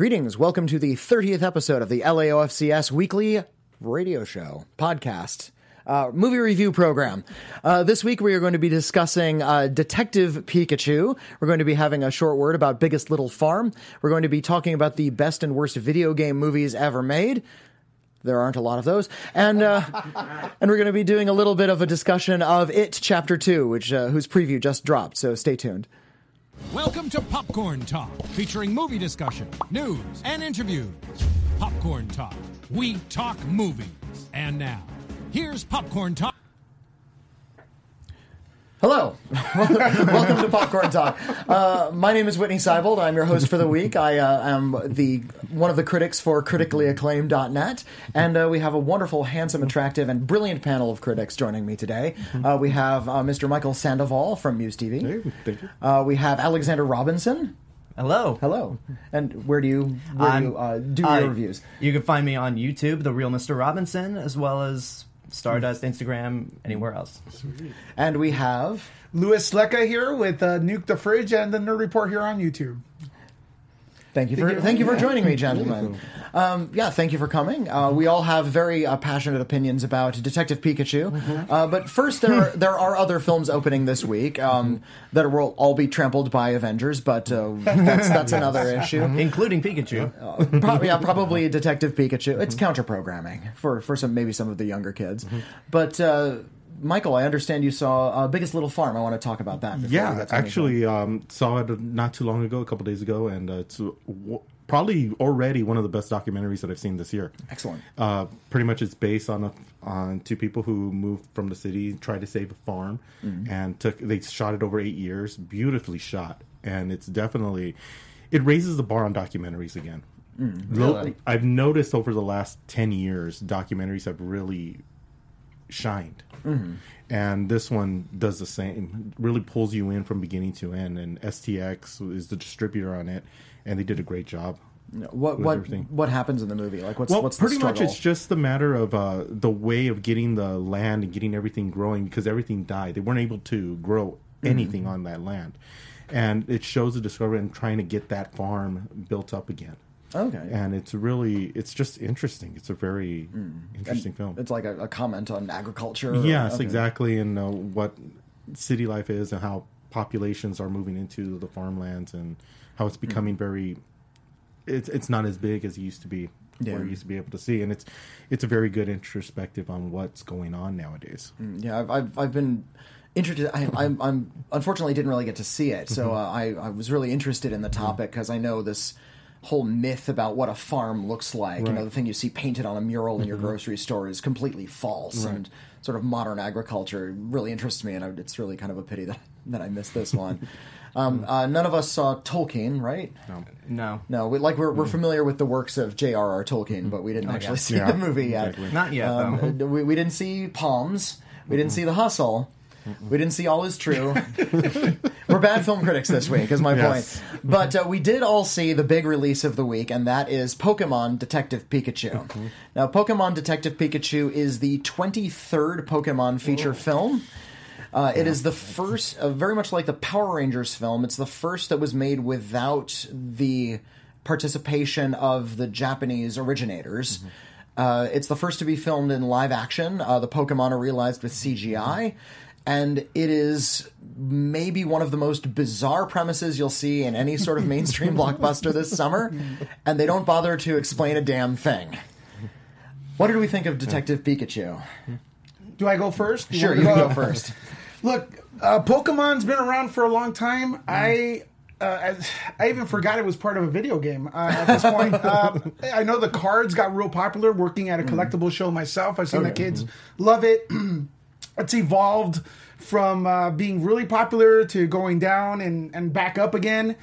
Greetings. Welcome to the 30th episode of the LAOFCS weekly radio show, podcast, uh, movie review program. Uh, this week we are going to be discussing uh, Detective Pikachu. We're going to be having a short word about Biggest Little Farm. We're going to be talking about the best and worst video game movies ever made. There aren't a lot of those, and uh, and we're going to be doing a little bit of a discussion of It Chapter Two, which uh, whose preview just dropped. So stay tuned. Welcome to Popcorn Talk, featuring movie discussion, news, and interviews. Popcorn Talk, we talk movies. And now, here's Popcorn Talk. Hello, welcome to Popcorn Talk. Uh, my name is Witney Seibold. I'm your host for the week. I uh, am the one of the critics for criticallyacclaimed.net, and uh, we have a wonderful, handsome, attractive, and brilliant panel of critics joining me today. Uh, we have uh, Mr. Michael Sandoval from Muse TV. Hey, thank you. Uh, we have Alexander Robinson. Hello. Hello, and where do you where do you uh, do your reviews? You can find me on YouTube, The Real Mr. Robinson, as well as Stardust, Instagram, anywhere else. And we have Louis Lecca here with uh, Nuke the Fridge and the Nerd Report here on YouTube. Thank you for thank you for joining me, gentlemen. Um, yeah, thank you for coming. Uh, we all have very uh, passionate opinions about Detective Pikachu, uh, but first there are, there are other films opening this week um, that will all be trampled by Avengers, but uh, that's that's another issue. Including Pikachu. Probably, yeah, probably Detective Pikachu. It's counter programming for for some maybe some of the younger kids, but. Michael, I understand you saw uh, Biggest Little Farm. I want to talk about that. Yeah, actually, um, saw it not too long ago, a couple days ago, and uh, it's w- probably already one of the best documentaries that I've seen this year. excellent. Uh, pretty much, it's based on a, on two people who moved from the city, tried to save a farm, Mm-hmm. and took. They shot it over eight years, beautifully shot, and it's definitely it raises the bar on documentaries again. Mm, really? I've noticed over the last ten years, documentaries have really shined. Mm-hmm. And this one does the same. Really pulls you in from beginning to end. And STX is the distributor on it, and they did a great job. What what everything. what happens in the movie? Like what's Well, what's pretty much it's just the matter of uh, the way of getting the land and getting everything growing because everything died. They weren't able to grow anything on that land, and it shows the discovery and trying to get that farm built up again. Okay. And it's really, it's just interesting. It's a very hmm. interesting film. It's like a, a comment on agriculture. Yes, Okay. exactly, and uh, what city life is, and how populations are moving into the farmlands, and how it's hmm. becoming very. It's it's not as big as it used to be, Yeah. where you used to be able to see, and it's it's a very good introspective on what's going on nowadays. Hmm. Yeah, I've, I've, I've been interested. I, I'm, I'm unfortunately didn't really get to see it, so mm-hmm. uh, I, I was really interested in the mm-hmm. topic because I know this whole myth about what a farm looks like. You know, the thing you see painted on a mural in your grocery store is completely false, and sort of modern agriculture really interests me, and it's really kind of a pity that that I missed this one. um, uh, none of us saw Tolkien, right? No. No, we, like we're, we're familiar with the works of J.R.R. Tolkien, but we didn't actually see Yeah, the movie yet. exactly. Not yet, Um, though. we, we didn't see Palms. We didn't see The Hustle. We didn't see All Is True. We're bad film critics this week, is my Yes. point. But uh, we did all see the big release of the week, and that is Pokemon Detective Pikachu. Now, Pokemon Detective Pikachu is the 23rd Pokemon feature film. Uh, it is the first, uh, very much like the Power Rangers film, it's the first that was made without the participation of the Japanese originators. Uh, it's the first to be filmed in live action. Uh, the Pokemon are realized with CGI. And it is maybe one of the most bizarre premises you'll see in any sort of mainstream blockbuster this summer. And they don't bother to explain a damn thing. What did we think of Detective Pikachu? Do I go first? Sure, you go first. Look, uh, Pokemon's been around for a long time. I. Uh, I, I even forgot it was part of a video game uh, at this point. um, I know the cards got real popular working at a collectible show myself. I've seen the kids love it. it's evolved from uh, being really popular to going down and, and back up again.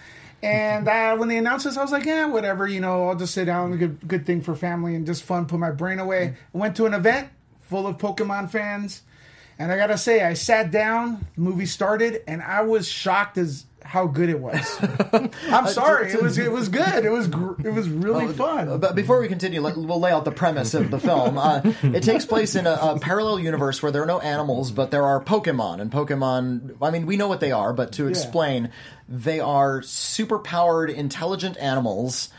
And uh, when they announced this, I was like, yeah, whatever, you know, I'll just sit down, good, good thing for family and just fun, put my brain away. I went to an event full of Pokemon fans. And I gotta say, I sat down, the movie started, and I was shocked as how good it was. I'm sorry, it was it was good. It was gr- it was really fun. But before we continue, let, we'll lay out the premise of the film. Uh, it takes place in a, a parallel universe where there are no animals, but there are Pokemon. And Pokemon, I mean, we know what they are, but to explain, they are super powered, intelligent animals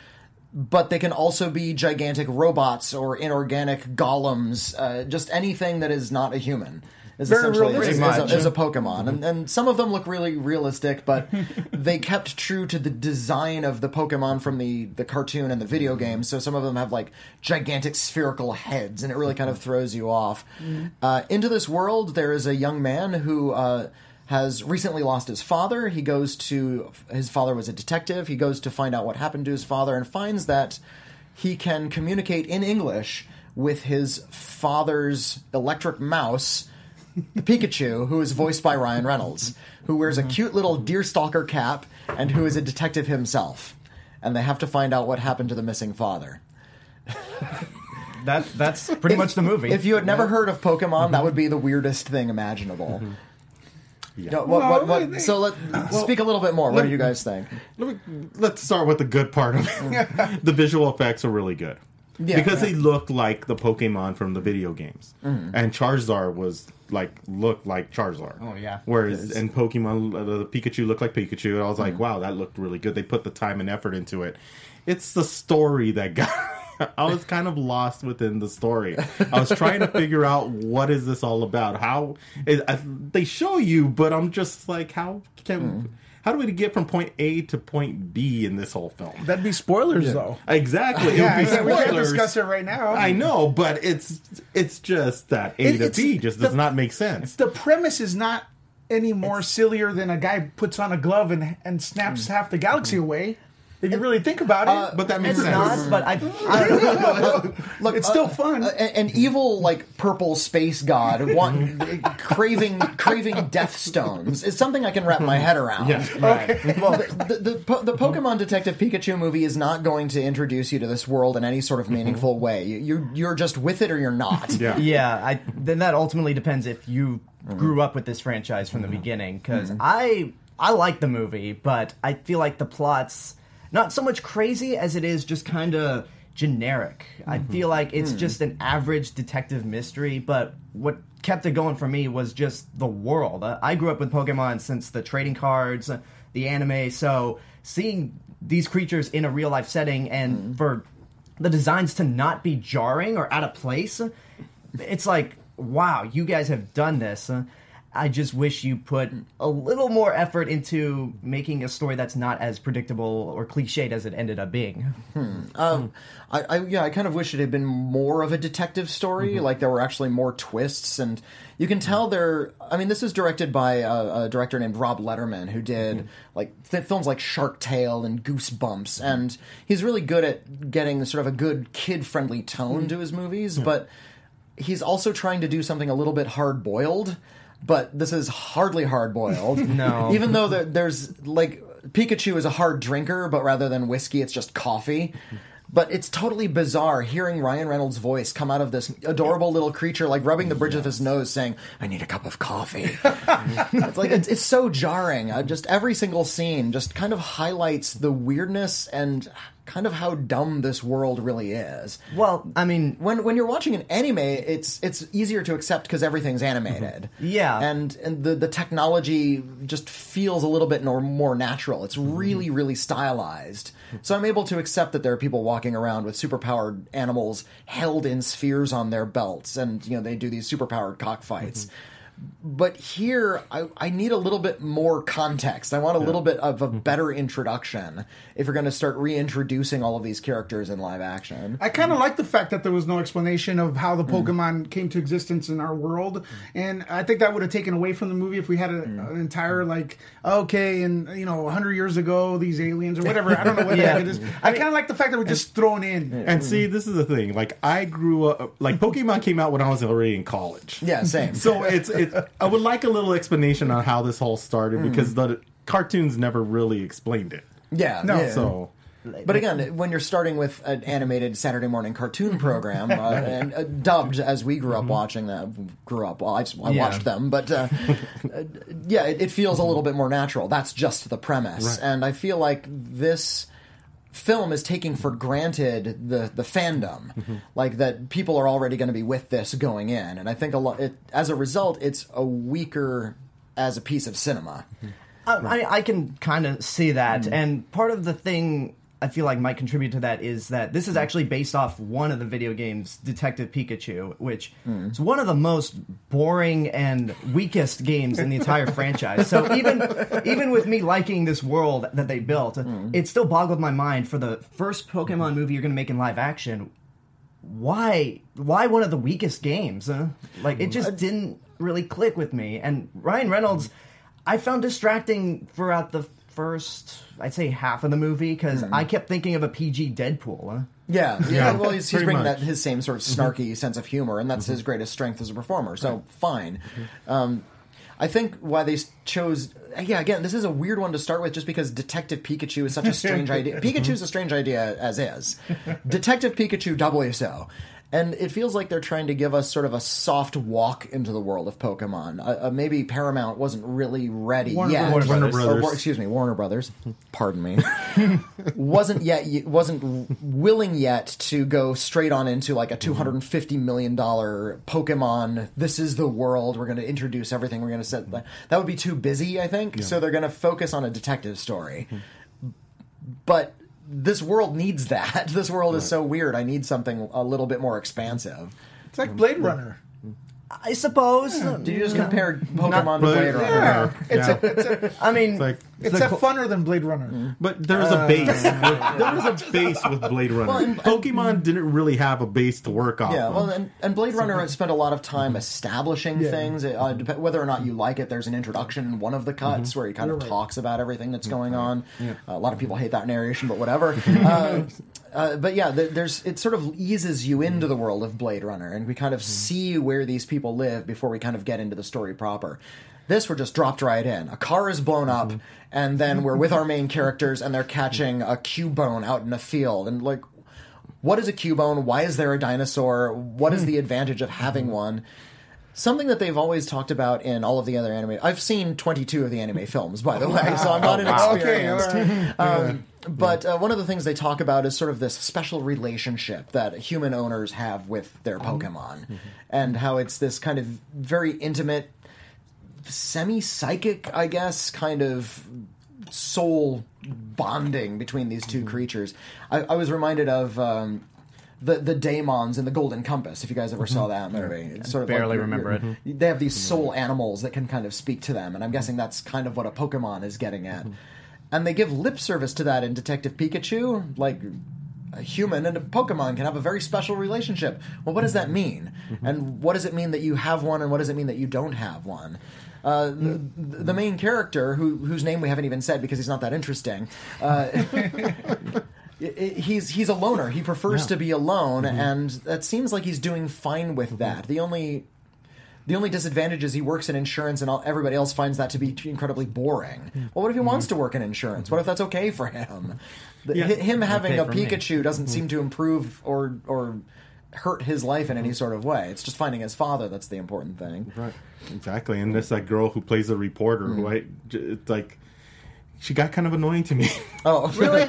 but they can also be gigantic robots or inorganic golems, uh, just anything that is not a human. Is Very essentially is, is a, is a Pokemon, and, and some of them look really realistic, but they kept true to the design of the Pokemon from the the cartoon and the video game. So some of them have like gigantic spherical heads, and it really kind of throws you off. Uh, into this world, there is a young man who. Uh, has recently lost his father. He goes to his father was a detective. He goes to find out what happened to his father and finds that he can communicate in English with his father's electric mouse, the Pikachu, who is voiced by Ryan Reynolds, who wears a cute little deerstalker cap and who is a detective himself. And they have to find out what happened to the missing father. That that's pretty much the movie. If you had never heard of Pokemon, that mm-hmm. would be the weirdest thing imaginable. Mm-hmm. Yeah. No, what, what, what, so let speak a little bit more. What do you guys think? Let me- Let's start with the good part of it. Mm. the visual effects are really good. Yeah. because they look like the Pokemon from the video games, mm. and Charizard was like looked like Charizard. Oh, yeah. Whereas in Pokemon, uh, the Pikachu looked like Pikachu. And I was like, wow, that looked really good. They put the time and effort into it. It's the story that got. I was kind of lost within the story. I was trying to figure out what is this all about. How it, I, they show you, but I'm just like, how can how do we get from point A to point B in this whole film? That'd be spoilers, though. Exactly. It Yeah, would be yeah, we can't discuss it right now. I know, but it's it's just that A It- to B just does the- not make sense. the premise is not any more sillier than a guy puts on a glove and and snaps Hmm. half the galaxy away. If you really think about it, uh, But that makes it's sense. not, but I, I Look, it's still uh, fun. uh, an an evil like purple space god want, craving craving death stones is something I can wrap my head around. Yeah. Well, the, the, po- the Pokemon Detective Pikachu movie is not going to introduce you to this world in any sort of mm-hmm. meaningful way. You, you're you're just with it or you're not. Yeah. yeah, I then that ultimately depends if you mm-hmm. grew up with this franchise from the mm-hmm. beginning. Because I I like the movie, but I feel like the plot's not so much crazy as it is just kind of generic. I feel like it's just an average detective mystery, but what kept it going for me was just the world. Uh, I grew up with Pokemon since the trading cards, uh, the anime, so seeing these creatures in a real life setting and for the designs to not be jarring or out of place, it's like, wow, you guys have done this. Uh, I just wish you put a little more effort into making a story that's not as predictable or cliched as it ended up being. Hmm. Um, I, I yeah, I kind of wish it had been more of a detective story. Mm-hmm. Like there were actually more twists, and you can tell mm-hmm. there. I mean, this is directed by a, a director named Rob Letterman, who did mm-hmm. like th- films like Shark Tale and Goosebumps, and he's really good at getting sort of a good kid-friendly tone to his movies. But he's also trying to do something a little bit hard-boiled. But this is hardly hard-boiled. No. even though there, there's like Pikachu is a hard drinker, but rather than whiskey, it's just coffee. But it's totally bizarre hearing Ryan Reynolds' voice come out of this adorable little creature, like rubbing the bridge of his nose, saying, "I need a cup of coffee." it's like it's, it's so jarring. Uh, just every single scene just kind of highlights the weirdness and kind of how dumb this world really is. Well, I mean, When when you're watching an anime, it's it's easier to accept because everything's animated. Mm-hmm. Yeah. and and the the technology just feels a little bit more more natural. It's mm-hmm. really really stylized. So I'm able to accept that there are people walking around with superpowered animals held in spheres on their belts, and you know they do these superpowered cockfights. Mm-hmm. But here, I, I need a little bit more context. I want a little bit of a better introduction if you're going to start reintroducing all of these characters in live action. I kind of like the fact that there was no explanation of how the Mm. Pokemon came to existence in our world, and I think that would have taken away from the movie if we had a, Mm. an entire like, okay, and you know, hundred years ago, these aliens or whatever. I don't know what the Yeah. heck it is. I kind of like the fact that we're just thrown in. And see, this is the thing. Like I grew up, like Pokemon came out when I was already in college. Yeah, same. So it's it. I would like a little explanation on how this whole started because the cartoons never really explained it. yeah, No. yeah. So But again, when you're starting with an animated Saturday morning cartoon program uh, and uh, dubbed as we grew up watching them, grew up. Well, I, just, I Yeah. watched them, but uh, uh, yeah, it, it feels a little bit more natural. That's just the premise, and I feel like this film is taking for granted the the fandom, mm-hmm. like that people are already going to be with this going in, and I think a lot. It, as a result, it's a weaker as a piece of cinema. Mm-hmm. I, I, I can kind of see that, mm. and part of the thing I feel like might contribute to that is that this is Hmm. actually based off one of the video games, Detective Pikachu, which Hmm. is one of the most boring and weakest games in the entire franchise. So even even with me liking this world that they built, Hmm. it still boggled my mind for the first Pokemon movie you're going to make in live action. Why why one of the weakest games? Huh? Like it just didn't really click with me. And Ryan Reynolds, I found distracting throughout the first, I'd say half of the movie because hmm. I kept thinking of a PG Deadpool. Huh? Yeah, yeah. Well, he's, he's bringing much. that his same sort of mm-hmm. snarky sense of humor, and that's mm-hmm. his greatest strength as a performer. So fine. Mm-hmm. Um, I think why they chose. Yeah, again, this is a weird one to start with, just because Detective Pikachu is such a strange idea. Pikachu's a strange idea as is. Detective Pikachu, doubly so. And it feels like they're trying to give us sort of a soft walk into the world of Pokemon. Uh, uh, maybe Paramount wasn't really ready Warner yet. Brothers. Warner Brothers. War- excuse me, Warner Brothers. Pardon me wasn't yet wasn't willing yet to go straight on into like a two hundred and fifty million dollar Pokemon. This is the world. We're going to introduce everything. We're going to set that. That would be too busy, I think. So they're going to focus on a detective story. But this world needs that. This world is so weird. I need something a little bit more expansive. It's like Blade Runner. I suppose. Did you just compare Pokemon to But- Blade Runner? Yeah, it's Yeah. a, it's a, I mean, It's like, it's The a funner than Blade Runner. but there was a base. there was a base with Blade Runner. Well, and- Pokemon didn't really have a base to work off. Yeah, of. well, and, and Blade Runner spent a lot of time establishing Yeah. things. Uh, dep- whether or not you like it, there's an introduction in one of the cuts where he kind of You're right. talks about everything that's going on. Uh, a lot of people hate that narration, but whatever. uh, uh, but yeah, there's it sort of eases you into the world of Blade Runner, and we kind of see where these people live before we kind of get into the story proper. This we're just dropped right in. A car is blown up, mm-hmm. and then we're with our main characters, and they're catching a Cubone out in a field, and like what is a cubone? Why is there a dinosaur? What is mm-hmm. the advantage of having mm-hmm. one? Something that they've always talked about in all of the other anime. I've seen 22 of the anime films, by the oh, way, so I'm not oh, inexperienced. Okay, Um, but uh, one of the things they talk about is sort of this special relationship that human owners have with their um, Pokemon, and how it's this kind of very intimate, semi psychic, I guess, kind of soul bonding between these 2 mm-hmm. creatures. I, I was reminded of. Um, the the daemons in the Golden Compass. If you guys ever saw mm-hmm. that movie, it's sort of barely you're- remember you're- mm-hmm. They have these soul animals that can kind of speak to them, and I'm guessing that's kind of what a Pokemon is getting at. And they give lip service to that in Detective Pikachu, like a human and a Pokemon can have a very special relationship. Well, what does that mean? And what does it mean that you have one, and what does it mean that you don't have one? Uh, the, the main character, who, whose name we haven't even said because he's not that interesting, uh, he's he's a loner. He prefers to be alone, and that seems like he's doing fine with that. The only the only disadvantage is he works in insurance, and all, everybody else finds that to be incredibly boring. Well, what if he wants to work in insurance? What if that's okay for him? The, Yeah. Him having Okay a for me. Pikachu doesn't seem to improve or or hurt his life in any sort of way. It's just finding his father that's the important thing. Right. Exactly. And there's that girl who plays the reporter hmm. who I, j- it's like, she got kind of annoying to me. Oh, really?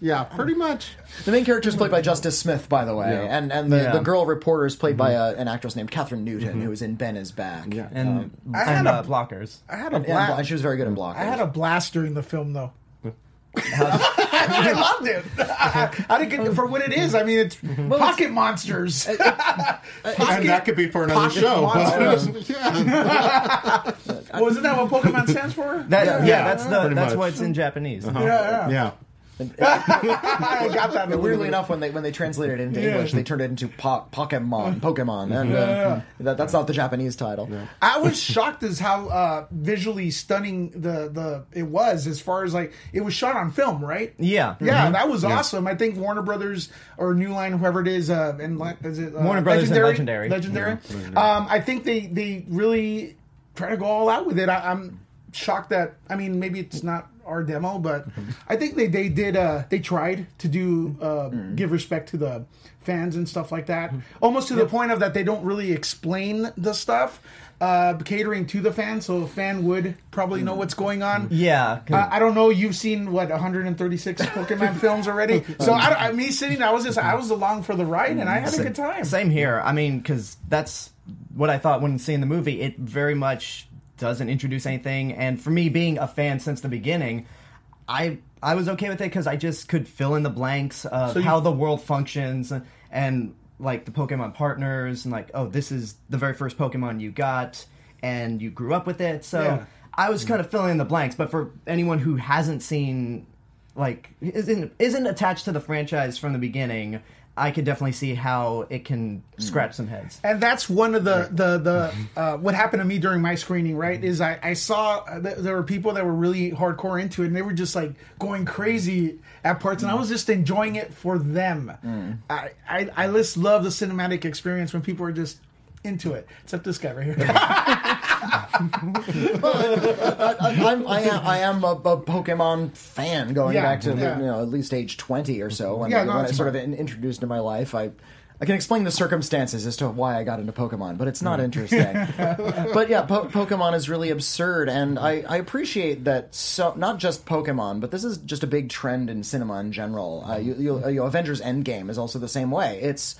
yeah, pretty much. The main character is played by Justice Smith, by the way, Yeah. and and the, Yeah. the girl reporter is played by a, an actress named Kathryn Newton, mm-hmm. who is in Ben is Back. Yeah. and, um, I had and a- uh, blockers. I had a and, blast. and she was very good in Blockers. I had a blast during the film, though. I loved it. I didn't get for what it is. I mean, it's mm-hmm. pocket monsters. and that could be for another pocket show. monsters. yeah. Well, isn't that what Pokemon stands for? That, yeah, Yeah, that's the pretty that's much. what's in Japanese. yeah, yeah. yeah. I got that. And weirdly enough, when they when they translated it into Yeah. English, they turned it into po- Pokemon, Pokemon, and uh, Yeah. that, that's not the Japanese title. I was shocked as how uh, visually stunning the the it was. As far as like it was shot on film, right? Yeah, Yeah, that was awesome. I think Warner Brothers or New Line, whoever it is, uh, and is it uh, Warner Brothers and Legendary. Legendary. Um, I think they they really try to go all out with it. I, I'm shocked that. I mean, maybe it's not our demo, but I think they they did. Uh, they tried to do uh, give respect to the fans and stuff like that, almost to the point of that they don't really explain the stuff. Uh, catering to the fans, so a fan would probably know what's going on. Yeah, Uh, I don't know. You've seen what 136 Pokemon films already, so I, I, me sitting, I was just, I was along for the ride, and I had a good time. Same here. I mean, because that's what I thought when seeing the movie. It very much doesn't introduce anything, and for me, being a fan since the beginning, I I was okay with it because I just could fill in the blanks of So you- how the world functions and like the Pokemon partners and like oh this is the very first Pokemon you got and you grew up with it. So Yeah. I was kind of filling in the blanks. But for anyone who hasn't seen like isn't isn't attached to the franchise from the beginning. I could definitely see how it can scratch some heads. and that's one of the the the uh, what happened to me during my screening. Right, is I I saw uh, th- there were people that were really hardcore into it, and they were just like going crazy at parts, and I was just enjoying it for them. I, I I just love the cinematic experience when people are just into it. Except this guy right here. I, I'm, I am, I am a, a Pokemon fan going Yeah, back to yeah. you know at least age twenty or so when, Yeah, I, no, when it's sort of in, introduced into my life. I I can explain the circumstances as to why I got into Pokemon, but it's not interesting. but yeah, po- Pokemon is really absurd, and I, I appreciate that. So not just Pokemon, but this is just a big trend in cinema in general. Uh, you, you, you know, Avengers Endgame is also the same way. It's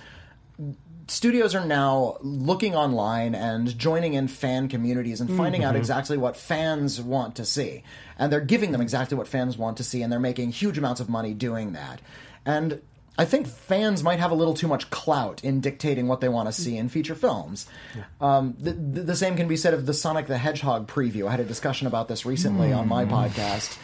studios are now looking online and joining in fan communities and finding out exactly what fans want to see. And they're giving them exactly what fans want to see, and they're making huge amounts of money doing that. And I think fans might have a little too much clout in dictating what they want to see in feature films. Um, the, the, the same can be said of the Sonic the Hedgehog preview. I had a discussion about this recently on my podcast.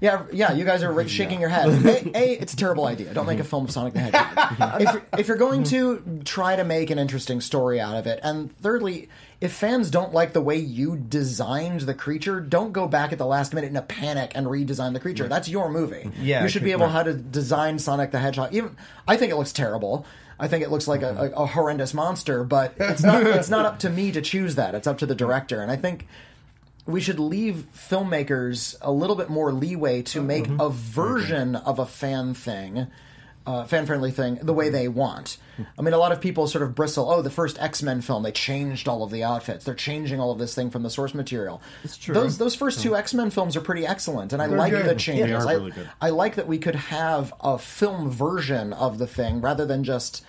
Yeah, yeah, you guys are right- shaking your head. A, a, it's a terrible idea. Don't make a film of Sonic the Hedgehog. if, you're, if you're going to try to make an interesting story out of it, and thirdly, if fans don't like the way you designed the creature, don't go back at the last minute in a panic and redesign the creature. That's your movie. Yeah, you should be able how to design Sonic the Hedgehog. Even I think it looks terrible. I think it looks like a, mm-hmm. a, a horrendous monster, but it's not. it's not up to me to choose that. It's up to the director, and I think we should leave filmmakers a little bit more leeway to make Mm-hmm. a version of a fan thing, uh, fan friendly thing, the way they want. I mean, a lot of people sort of bristle. Oh, the first X Men film, they changed all of the outfits. They're changing all of this thing from the source material. It's true. Those those first two X Men films are pretty excellent, and I like good. the changes. They are I, really good. I like that we could have a film version of the thing rather than just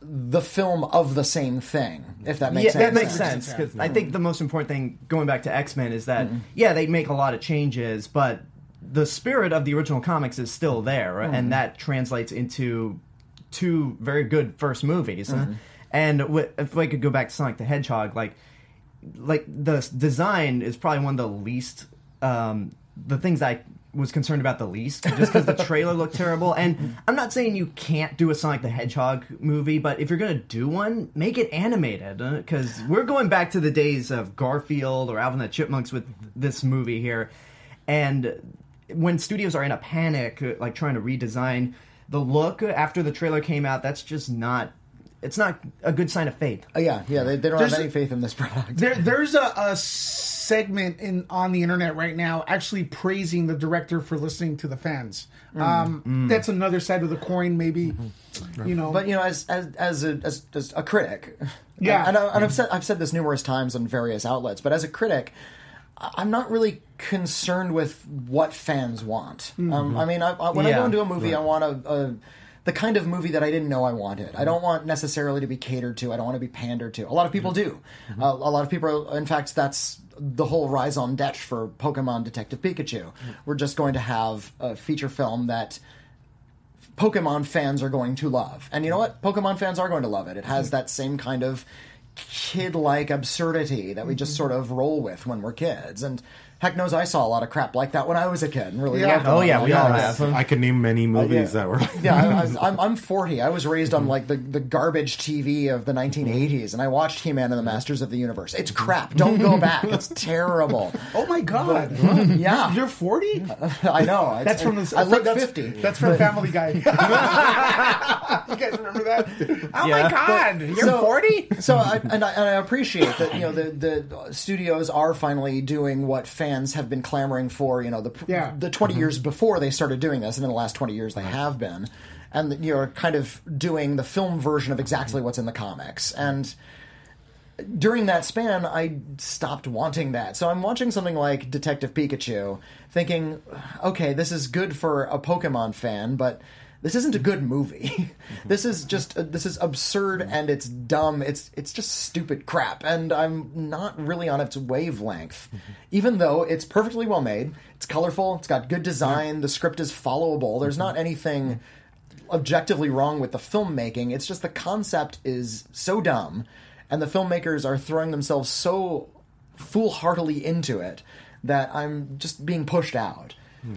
the film of the same thing. If that makes yeah, sense. that makes sense because I think the most important thing going back to X Men is that mm-hmm. yeah they make a lot of changes, but the spirit of the original comics is still there, and mm-hmm. that translates into two very good first movies. Mm-hmm. And w- if I could go back to Sonic the Hedgehog, like like the design is probably one of the least um, the things I was concerned about the least just because the trailer looked terrible. And i'm not saying you can't do a sonic the hedgehog movie but if you're gonna do one make it animated because we're going back to the days of garfield or alvin and the chipmunks with this movie here. And when studios are in a panic uh, like trying to redesign the look after the trailer came out that's just not it's not a good sign of faith. Uh, yeah, yeah, they, they don't There's have a- any faith in this product. There, there's a, a segment in on the internet right now actually praising the director for listening to the fans. Mm. Um, mm. That's another side of the coin, maybe. Mm-hmm. You know, But you know, as as as a, as, as a critic, Yeah. and, I, and I've mm-hmm. said I've said this numerous times on various outlets, but as a critic, I- I'm not really concerned with what fans want. Mm-hmm. Um, I mean, I, I, when I go into a movie, I want a, a the kind of movie that I didn't know I wanted. I don't want necessarily to be catered to. I don't want to be pandered to. A lot of people do. Uh, a lot of people, in fact, that's the whole raison d'etre for Pokemon Detective Pikachu. We're just going to have a feature film that Pokemon fans are going to love. And you know what? Pokemon fans are going to love it. It has that same kind of kid like absurdity that we just sort of roll with when we're kids. And heck knows I saw a lot of crap like that when I was a kid and really Yeah. loved. Oh, yeah, we all have. I could name many oh, movies yeah. that were. Like Yeah, I, I was, I'm, I'm 40. I was raised on like the, the garbage TV of the 1980s, and I watched He-Man and the Masters of the Universe. It's crap. Don't go back. It's terrible. oh my god, Yeah, you're 40. I know. It's- That's from the. I look that's, 50. That's from Family Guy. you guys remember that? Oh Yeah. my god, you're So- 40. so I, and, I, and I appreciate that you know the the studios are finally doing what fans have been clamoring for. You know the Yeah. the 20 mm-hmm. years before they started doing this, and in the last twenty years they have been, and you're kind of doing the film version of exactly what's in the comics mm-hmm. and. During that span, I stopped wanting that. So I'm watching something like Detective Pikachu, thinking, okay, this is good for a Pokemon fan, but this isn't a good movie. Mm-hmm. this is just uh, this is absurd mm-hmm. and it's dumb. It's it's just stupid crap, and I'm not really on its wavelength. Mm-hmm. Even though it's perfectly well made, it's colorful, it's got good design, the script is followable. There's not anything objectively wrong with the filmmaking. It's just the concept is so dumb, and the filmmakers are throwing themselves so foolhardily into it that I'm just being pushed out. Hmm.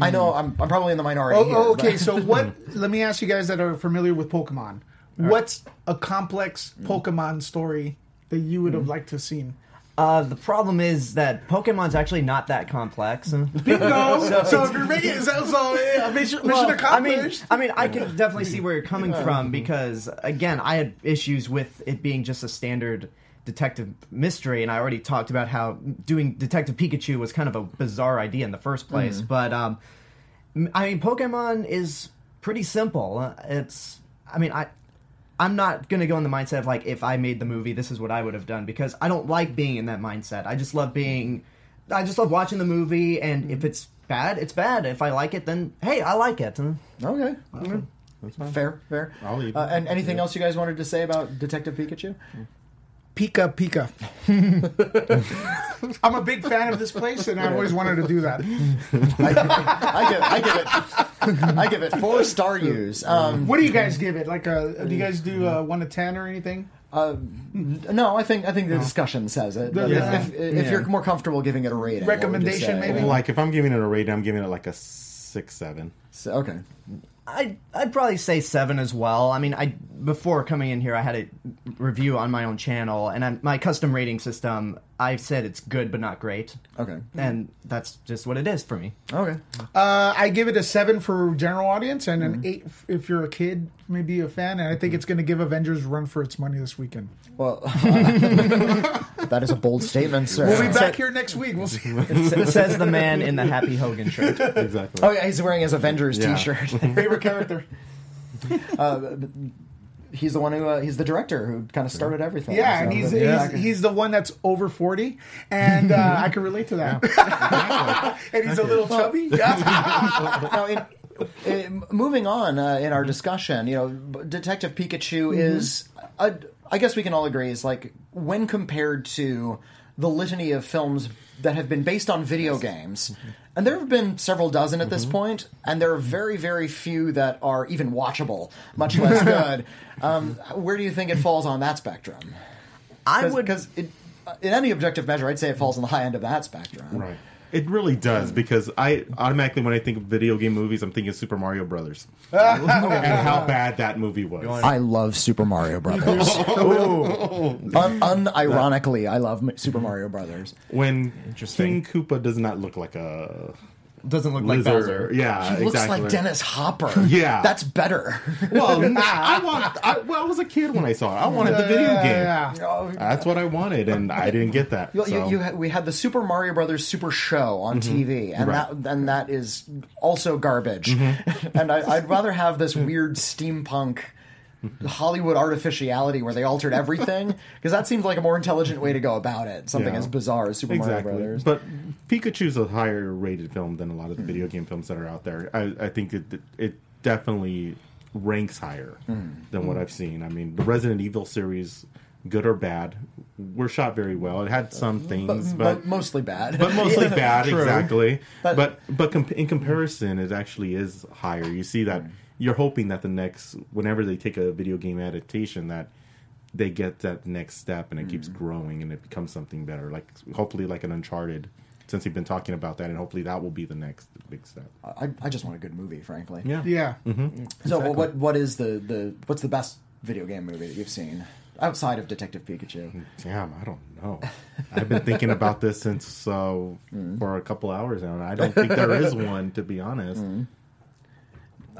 I know I'm, I'm probably in the minority. Oh, here, oh, okay, but- so what? let me ask you guys that are familiar with Pokemon. What's a complex Pokemon story that you would have liked to have seen? Uh, the problem is that Pokemon's actually not that complex. Bingo! so, if you're making it, so, so yeah, mission, mission Well, I mean. I mean, I can definitely see where you're coming from because, again, I had issues with it being just a standard detective mystery, and I already talked about how doing Detective Pikachu was kind of a bizarre idea in the first place. But um, m- I mean, Pokemon is pretty simple. Uh, It's, I mean, I. I'm not gonna go in the mindset of like if I made the movie, this is what I would have done because I don't like being in that mindset. I just love being, I just love watching the movie, and if it's bad, it's bad. If I like it, then hey, I like it. Okay. That's fine. Fair, fair. I'll eat. Uh, and anything else you guys wanted to say about Detective Pikachu? Pika Pika. I'm a big fan of this place, and I always wanted to do that. I give, I give it, I give it four star use. Um, What do you guys give it? Like, a, do you guys do uh, one to ten or anything? no, I think I think the discussion says it. Yeah. If, if, if Yeah. you're more comfortable giving it a rating, what would you Recommendation, maybe? Like if I'm giving it a rating, I'm giving it like a six, seven. So, okay. I'd, I'd probably say seven as well. I mean, I before coming in here, I had a review on my own channel, and I, my custom rating system, I said it's good but not great, Okay. and that's just what it is for me. Okay. Uh, I give it a seven for general audience, and an eight if- if you're a kid, maybe a fan. And I think it's going to give Avengers run for its money this weekend. Well, that is a bold statement, sir. We'll be back here next week. We'll see. It says the man in the Happy Hogan shirt. Exactly. Oh yeah, he's wearing his Avengers Yeah. T-shirt. Favorite character? He's the one who uh, he's the director who kind of started everything. Yeah, so- and he's, yeah. he's he's the one that's over forty, and uh, I can relate to that. and he's a little chubby. Now, in, in, moving on uh, in our discussion, you know, Detective Pikachu is, a, I guess we can all agree, is like when compared to the litany of films that have been based on video games, and there have been several dozen at this point, and there are very, very few that are even watchable, much less good. Um, where do you think it falls on that spectrum? I would because in any objective measure, I'd say it falls on the high end of that spectrum. Right. It really does because I automatically when I think of video game movies, I'm thinking Super Mario Brothers and how bad that movie was. I love Super Mario Brothers. Oh. Un- unironically, I love Super Mario Brothers. When Interesting. King Koopa does not look like a doesn't look like. Bowser. Yeah, He looks exactly. like Dennis Hopper. Yeah. that's better. Well, I want. I, well, I was a kid when I saw it. I wanted the video Yeah, game. yeah. Oh, That's what I wanted, and I didn't get that. You, you, so. you had, we had the Super Mario Brothers Super Show on TV, and Mm-hmm. Right. Mm-hmm. that and that is also garbage. and I, I'd rather have this weird steampunk Hollywood artificiality where they altered everything because that seems like a more intelligent way to go about it. Something Yeah. as bizarre as Super exactly. Mario Brothers. But Pikachu's a higher rated film than a lot of the video game films that are out there. I, I think it it definitely ranks higher hmm. than what hmm. I've seen. I mean, the Resident Evil series, good or bad, were shot very well. It had some things, but, but mostly bad. but mostly bad, True. exactly. But- But but, com- in comparison, it actually is higher. You see that hmm. You're hoping that the next, whenever they take a video game adaptation, that they get that next step and it keeps mm-hmm. growing and it becomes something better. Like hopefully, like an Uncharted, since you've been talking about that, and hopefully that will be the next big step. I, I just want a good movie, frankly. Yeah, Yeah. Mm-hmm. So what what is the, the what's the best video game movie that you've seen outside of Detective Pikachu? Damn, I don't know. I've been thinking about this since uh, mm-hmm. for a couple hours now, and I don't think there is one to be honest.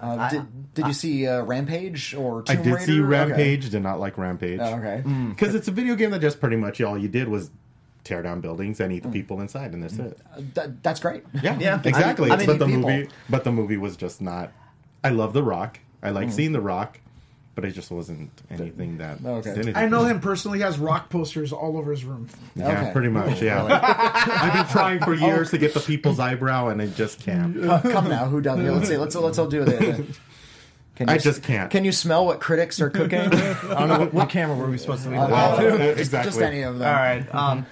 Uh, did did you see uh, Rampage or I did Raider? see Okay. Rampage. Did not like Rampage. Oh, okay. Mm. Because it's a video game that just pretty much all you did was tear down buildings and eat the mm. people inside, and that's mm. it. Uh, that, that's great. Yeah, Yeah. exactly. I mean- I but the people- movie, but the movie was just not. I love The Rock. I like seeing The Rock, but it just wasn't anything that. Okay. anything I know him personally. He has rock posters all over his room. Yeah, Okay. pretty much. Yeah, I've been trying for years to get the people's eyebrow, and I just can't. Uh, come now, who doesn't? Let's see. Let's let's all do it. Can I you, just can't. Can you smell what critics are cooking? I don't know what, what camera were we supposed to be. that Uh, on? just, exactly. just any of them. All right. Um,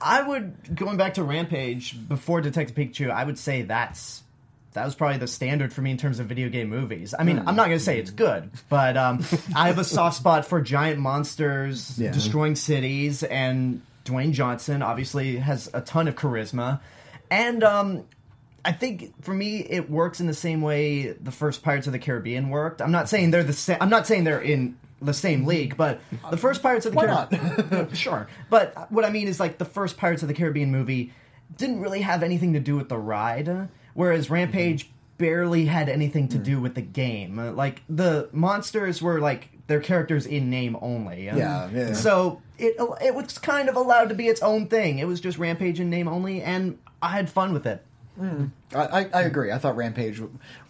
I would going back to Rampage before Detective Pikachu. I would say that's that was probably the standard for me in terms of video game movies. I mean, I'm not going to say it's good, but um, I have a soft spot for giant monsters Yeah. destroying cities, and Dwayne Johnson obviously has a ton of charisma, and um, I think for me it works in the same way the first Pirates of the Caribbean worked. I'm not saying they're the same. I'm not saying they're in the same league, but the first Pirates of the Why Caribbean. sure, but what I mean is like the first Pirates of the Caribbean movie didn't really have anything to do with the ride, whereas Rampage barely had anything to do with the game. Uh, Like the monsters were like their characters in name only. Yeah, yeah. So it it was kind of allowed to be its own thing. It was just Rampage in name only, and I had fun with it. Mm. I, I, I agree. I thought Rampage,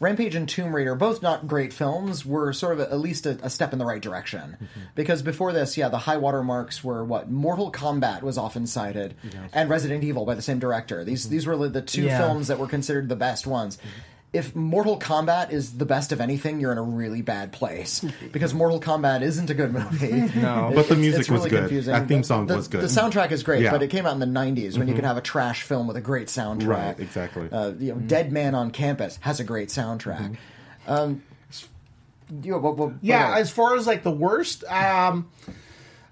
Rampage and Tomb Raider, both not great films, were sort of a, at least a, a step in the right direction. Mm-hmm. Because before this, yeah, the high water marks were what Mortal Kombat was often cited, and Resident Evil by the same director. These mm-hmm. these were the two Yeah. films that were considered the best ones. Mm-hmm. If Mortal Kombat is the best of anything, you're in a really bad place because Mortal Kombat isn't a good movie. No. But the music was good. That theme The- song the- was good. The soundtrack is great, Yeah. but it came out in the '90s when you could have a trash film with a great soundtrack. Right, exactly. Uh, you know, Dead Man on Campus has a great soundtrack. Um, you know, what- what- Yeah, what- as far as like the worst, um,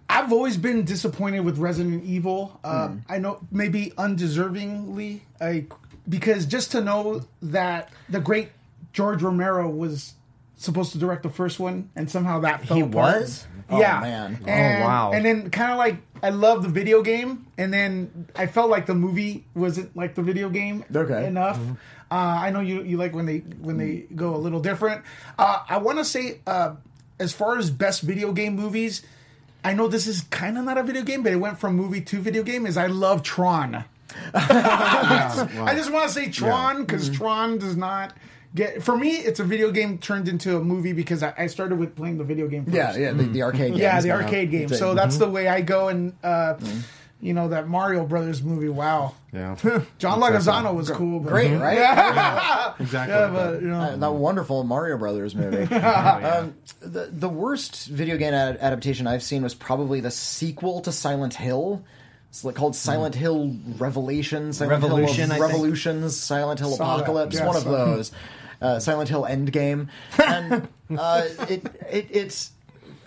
I've always been disappointed with Resident Evil. Uh, Hmm. I know maybe undeservingly, I, because just to know that the great George Romero was supposed to direct the first one, and somehow that fell He apart. was? Oh, yeah, man. Oh, And, wow. And then kind of like I love the video game, and then I felt like the movie wasn't like the video game Okay. enough. Mm-hmm. Uh, I know you you like when they when they go a little different. Uh, I want to say uh, as far as best video game movies, I know this is kind of not a video game, but it went from movie to video game. Is I love Tron. I just want to say Tron because Mm-hmm. Tron does not. Get, for me, it's a video game turned into a movie because I, I started with playing the video game. First. yeah, yeah, the, the arcade. Game. Yeah, the arcade game. So that's the way I go. And uh, you know that Mario Brothers movie. Wow, Yeah. John Leguizamo was cool. But, great, right? Yeah, exactly. yeah, but you know, Uh, that wonderful Mario Brothers movie. um, the the worst video game ad- adaptation I've seen was probably the sequel to Silent Hill. It's like called Silent Hill Revelation, Silent Revolution, Hill I think. Revolutions, Silent Hill Saw. Apocalypse, Yeah, one of those. Uh, Silent Hill Endgame, and uh, it, it it's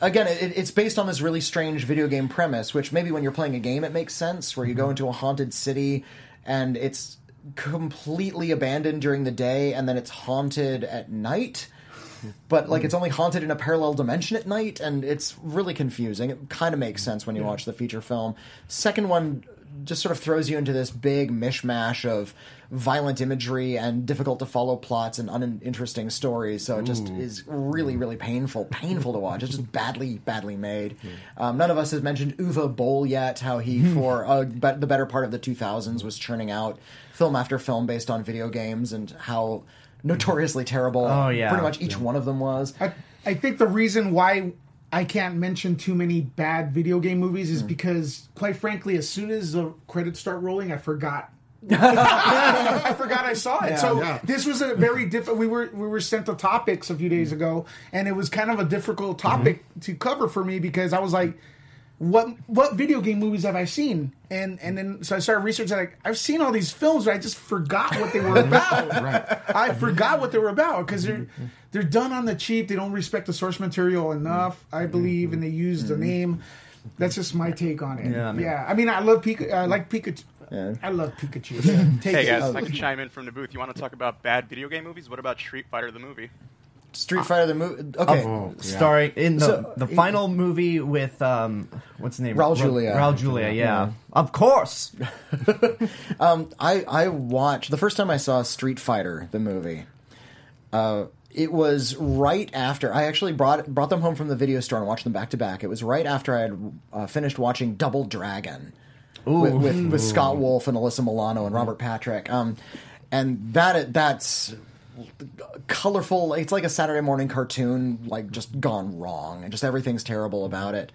again it, it's based on this really strange video game premise, which maybe when you're playing a game it makes sense, where you go into a haunted city and it's completely abandoned during the day and then it's haunted at night but like it's only haunted in a parallel dimension at night and it's really confusing. It kind of makes sense when you watch the feature film. Second one just sort of throws you into this big mishmash of violent imagery and difficult to follow plots and uninteresting stories so it just is really really painful painful to watch. It's just badly badly made. Um, none of us has mentioned uwe boll yet how he for uh, be- the better part of the 2000s was churning out film after film based on video games and how notoriously terrible Oh, yeah. pretty much each one of them was I, I think the reason why I can't mention too many bad video game movies is hmm. because, quite frankly, as soon as the credits start rolling, I forgot. I forgot I saw it. so yeah. this was a very different. We were we were sent the topics a few days hmm. ago, and it was kind of a difficult topic hmm. to cover for me because I was like, "What what video game movies have I seen?" And and then so I started researching. Like I've seen all these films, but I just forgot what they were about. Right. I forgot what they were about because they're they're done on the cheap. They don't respect the source material enough, I mm-hmm. believe, and they mm-hmm. use the mm-hmm. name. That's just my take on it. Yeah, I mean- yeah. I mean, I love Pikachu. I like Pikachu. I love Pikachu. Take Hey guys, if I oh. can chime in from the booth. You want to talk about bad video game movies? What about Street Fighter the movie? Street Fighter the movie. Okay, Oh, yeah. Starring in the, So- the final movie with um what's the name? Raul Julia. Raul Julia, yeah. Of course. I I watched the first time I saw Street Fighter the movie. Uh, it was right after I actually brought brought them home from the video store and watched them back to back. It was right after I had uh, finished watching Double Dragon with, with, with Scott Wolf and Alyssa Milano and Robert Patrick. Um, and that that's colorful. It's like a Saturday morning cartoon, like just gone wrong, and just everything's terrible about it.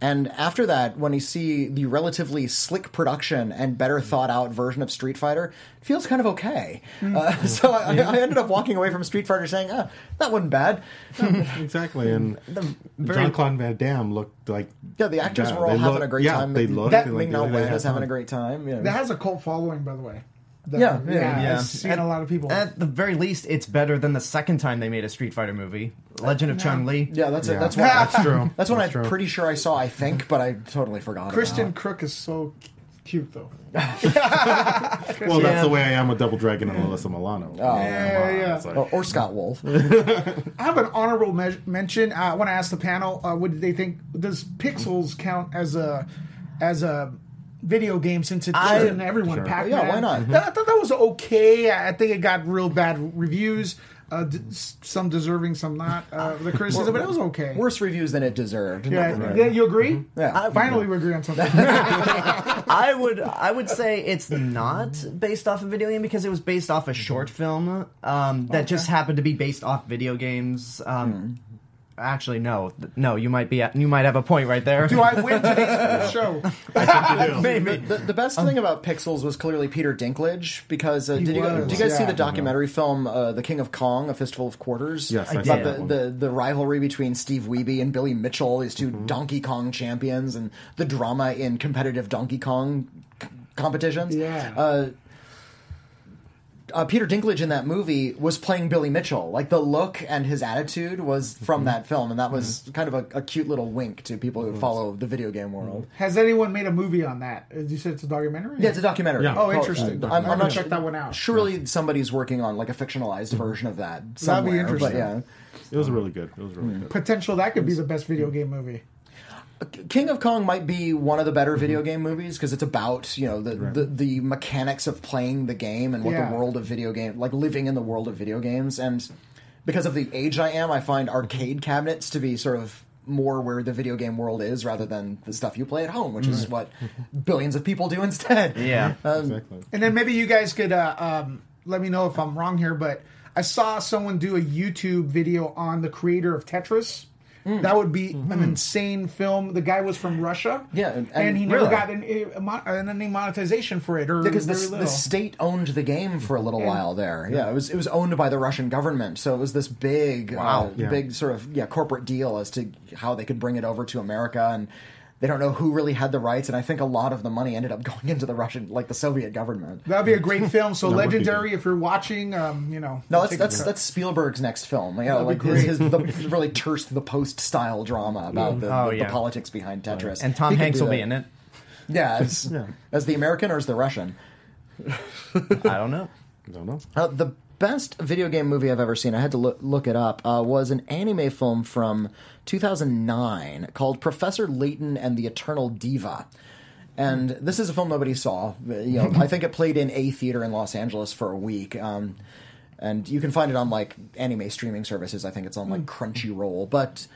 And after that, when you see the relatively slick production and better thought out version of Street Fighter, it feels kind of okay. Uh, so I, I ended up walking away from Street Fighter saying, ah, that wasn't bad. exactly. And John Jean Claude Van Damme looked like Yeah, the actors Yeah, were all having look- a great yeah, time. they looked That- like Ming they Na Wen is having a great time. Yeah. That has a cult following, by the way. That- Yeah, yeah, yeah, yeah. I've seen a lot of people. At the very least, it's better than the second time they made a Street Fighter movie, Legend of Chun Li. yeah, that's Yeah. it. That's one. That's true. That's one I'm true. pretty sure I saw. I think, but I totally forgot. Kristin about. Kreuk is so cute, though. Well, that's Yeah. the way I am with Double Dragon and Alyssa Milano. Oh, Yeah, yeah. It's like- Or, or Scott Wolf. I have an honorable me- mention. Uh, I want to ask the panel: uh, What did they think? Does Pixels count as a as a video game since it's I- in everyone? Sure. Pac-Man. Yeah, why not? I thought that was okay. I think it got real bad reviews. Uh, d- some deserving, some not. Uh, the criticism, but it was okay. Worse reviews than it deserved. Yeah, yeah, you agree? Yeah. Finally, we agree on something. I would I would say it's not based off a video game because it was based off a short film um, that just happened to be based off video games. Um, Actually, no, no. You might be you might have a point right there. Do I win today's show? Maybe. The, the best thing about Pixels was clearly Peter Dinklage because uh, did you was, did you guys see the documentary film uh, The King of Kong: A Fistful of Quarters? Yes, I I saw did. that the, the the rivalry between Steve Wiebe and Billy Mitchell, these 2 Mm-hmm. Donkey Kong champions, and the drama in competitive Donkey Kong c- competitions. Yeah. Uh, uh, Peter Dinklage in that movie was playing Billy Mitchell. Like the look and his attitude was from Mm-hmm. that film, and that was kind of a, a cute little wink to people Mm-hmm. who follow the video game world. Has anyone made a movie on that? Uh, You said it's a documentary. Yeah, it's a documentary. Yeah. Oh, interesting. I'm, I'm I'm gonna not check that one out. Surely somebody's working on like a fictionalized version of that That'd be interesting. But yeah, It was really good. It was really good. Potential that could be the best video game movie. King of Kong might be one of the better video Mm-hmm. game movies because it's about you know the, the the mechanics of playing the game and what Yeah. the world of video game like living in the world of video games and because of the age I am, I find arcade cabinets to be sort of more where the video game world is rather than the stuff you play at home, which is what billions of people do instead. Yeah. Um, Exactly. And then maybe you guys could uh, um, let me know if I'm wrong here, but I saw someone do a YouTube video on the creator of Tetris. That would be an insane film. The guy was from Russia. Yeah, and- and, he never really? got any, mon- any monetization for it, or because the, the state owned the game for a little while there. Yeah, it was it was owned by the Russian government, so it was this big, Wow. uh, Yeah. big sort of yeah corporate deal as to how they could bring it over to America, and they don't know who really had the rights, and I think a lot of the money ended up going into the Russian, like the Soviet government. That'd be a great film. So That legendary. If you're watching, um, you know. No, that's that's that's Spielberg's next film. Yeah, That'd like his, great. his the really terse the post style drama about the, Oh, the, yeah. the politics behind Tetris. And Tom He Hanks do will be in it. Yeah, as, Yeah. as the American or as the Russian. I don't know. I don't know. Uh, the best video game movie I've ever seen, I had to look, look it up, uh, was an anime film from 2009 called Professor Layton and the Eternal Diva. And this is a film nobody saw. You know, I think it played in a theater in Los Angeles for a week. Um, and you can find it on like anime streaming services. I think it's on like Crunchyroll. But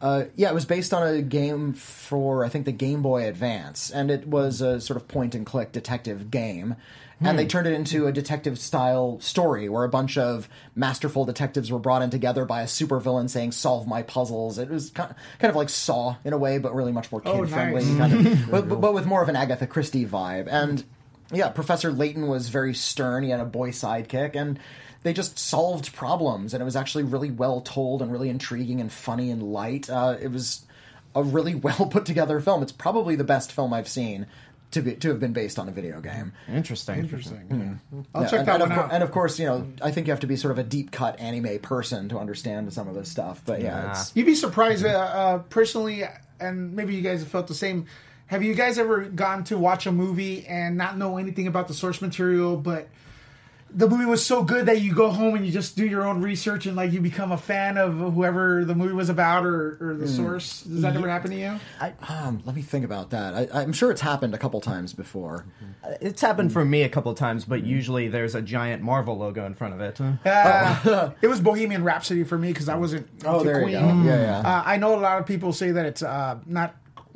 uh, yeah, it was based on a game for I think the Game Boy Advance, and it was a sort of point and click detective game. And they turned it into a detective style story where a bunch of masterful detectives were brought in together by a supervillain saying, Solve my puzzles. It was kind of like Saw in a way, but really much more Oh, kid friendly, nice. kind of, but, but with more of an Agatha Christie vibe. And yeah, Professor Layton was very stern. He had a boy sidekick, and they just solved problems. And it was actually really well told and really intriguing and funny and light. Uh, it was a really well put together film. It's probably the best film I've seen to be to have been based on a video game. Interesting. Interesting. I'll Yeah, check and, that and one of, out. and of course, you know, I think you have to be sort of a deep cut anime person to understand some of this stuff. But yeah, Yeah. it's, You'd be surprised, uh, uh, personally, and maybe you guys have felt the same. Have you guys ever gone to watch a movie and not know anything about the source material, but the movie was so good that you go home and you just do your own research and like you become a fan of whoever the movie was about or, or the source? Does that ever happen to you? um, let me think about that. I, I'm sure it's happened a couple times before. It's happened for me a couple times, but usually there's a giant Marvel logo in front of it. Uh, it was Bohemian Rhapsody for me because I wasn't. Oh, there Queen. you go. Yeah, yeah. Uh, I know a lot of people say that it's uh, not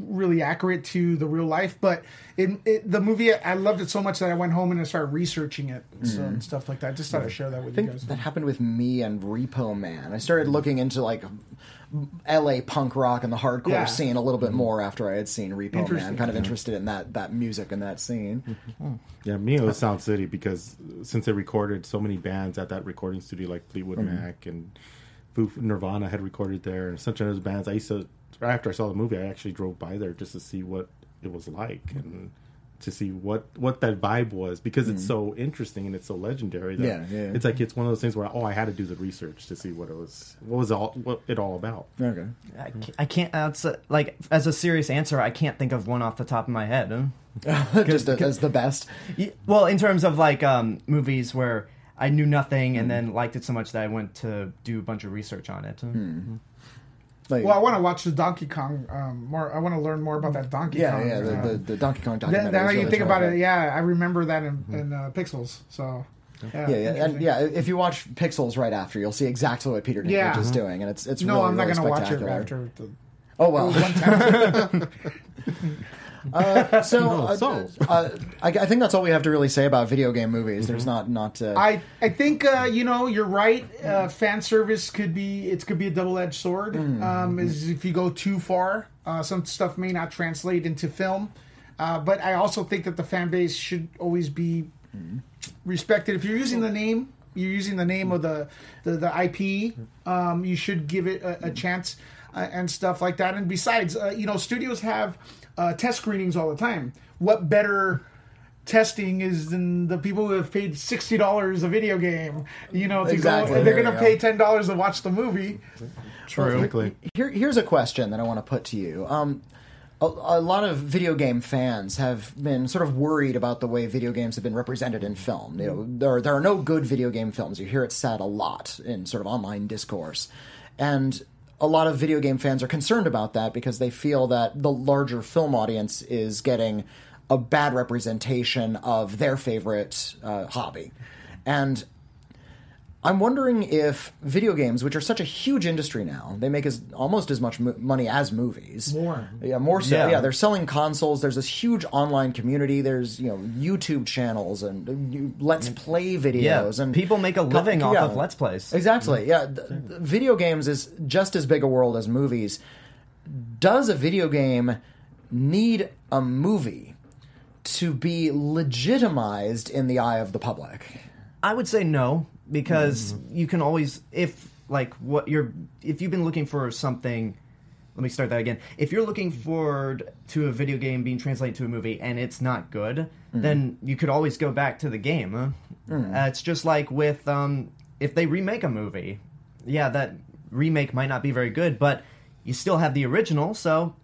really accurate to the real life, but it, it, the movie I loved it so much that I went home and I started researching it so, mm-hmm. and stuff like that. Just thought I'd share that with Mm. I you guys. that happened with me and Repo Man. I started looking into like L.A. punk rock and the hardcore Yeah. scene a little bit mm-hmm. more after I had seen Repo Man. Interesting. Kind of interested in that that music and that scene. Mm-hmm. Yeah, me it was Sound City because since they recorded so many bands at that recording studio, like Fleetwood Mac and Foo, Nirvana had recorded there, and such other bands. I used to right after I saw the movie, I actually drove by there just to see what it was like and to see what what that vibe was because it's mm. so interesting and it's so legendary. That Yeah, yeah. It's like it's one of those things where oh, I had to do the research to see what it was, what was all what it all about. Okay. I can't, I can't that's a- like as a serious answer. I can't think of one off the top of my head. huh? Just as the best. Well, in terms of like um, movies where I knew nothing and mm. then liked it so much that I went to do a bunch of research on it. Hmm. Mm-hmm. Like, Well, I want to watch the Donkey Kong um, more. I want to learn more about that Donkey yeah, Kong. yeah. The, uh, the, the Donkey Kong documentary. then, then is you think about it, yeah, I remember that in, in uh, Pixels. So, yeah, Yeah, yeah, and yeah. If you watch Pixels right after, you'll see exactly what Peter Dinklage Yeah. is doing, and it's it's No, really, I'm not really going to watch it spectacular. after the Oh well. one time. Uh, so, No, uh, so. uh, I, I think that's all we have to really say about video game movies. There's not not. Uh, I I think uh, you know you're right. Uh, fan service could be it could be a double edged sword. Um, is if you go too far, uh, some stuff may not translate into film. Uh, but I also think that the fan base should always be respected. If you're using the name, you're using the name of the the, the IP. Um, you should give it a, a chance uh, and stuff like that. And besides, uh, you know, studios have uh, test screenings all the time. What better? testing is than the people who have paid sixty dollars a video game. You know, to Exactly, go, they're going to pay ten dollars to watch the movie. Exactly. Here, here's a question that I want to put to you. Um, a, a lot of video game fans have been sort of worried about the way video games have been represented in film. You know, there there are no good video game films. You hear it said a lot in sort of online discourse, and a lot of video game fans are concerned about that because they feel that the larger film audience is getting a bad representation of their favorite uh, hobby, and I'm wondering if video games, which are such a huge industry now, they make as almost as much mo- money as movies. More. yeah, more so. Yeah. Yeah. they're selling consoles. There's this huge online community. There's you know YouTube channels and uh, Let's Play videos Yeah, and people make a living off yeah. of Let's Plays. Exactly. Yeah, th- th- video games is just as big a world as movies. Does a video game need a movie to be legitimized in the eye of the public? I would say no because you can always if like what you're if you've been looking for something let me start that again. If you're looking forward to a video game being translated to a movie and it's not good, then you could always go back to the game. huh? Uh, it's just like with um, if they remake a movie, yeah, that remake might not be very good, but you still have the original, so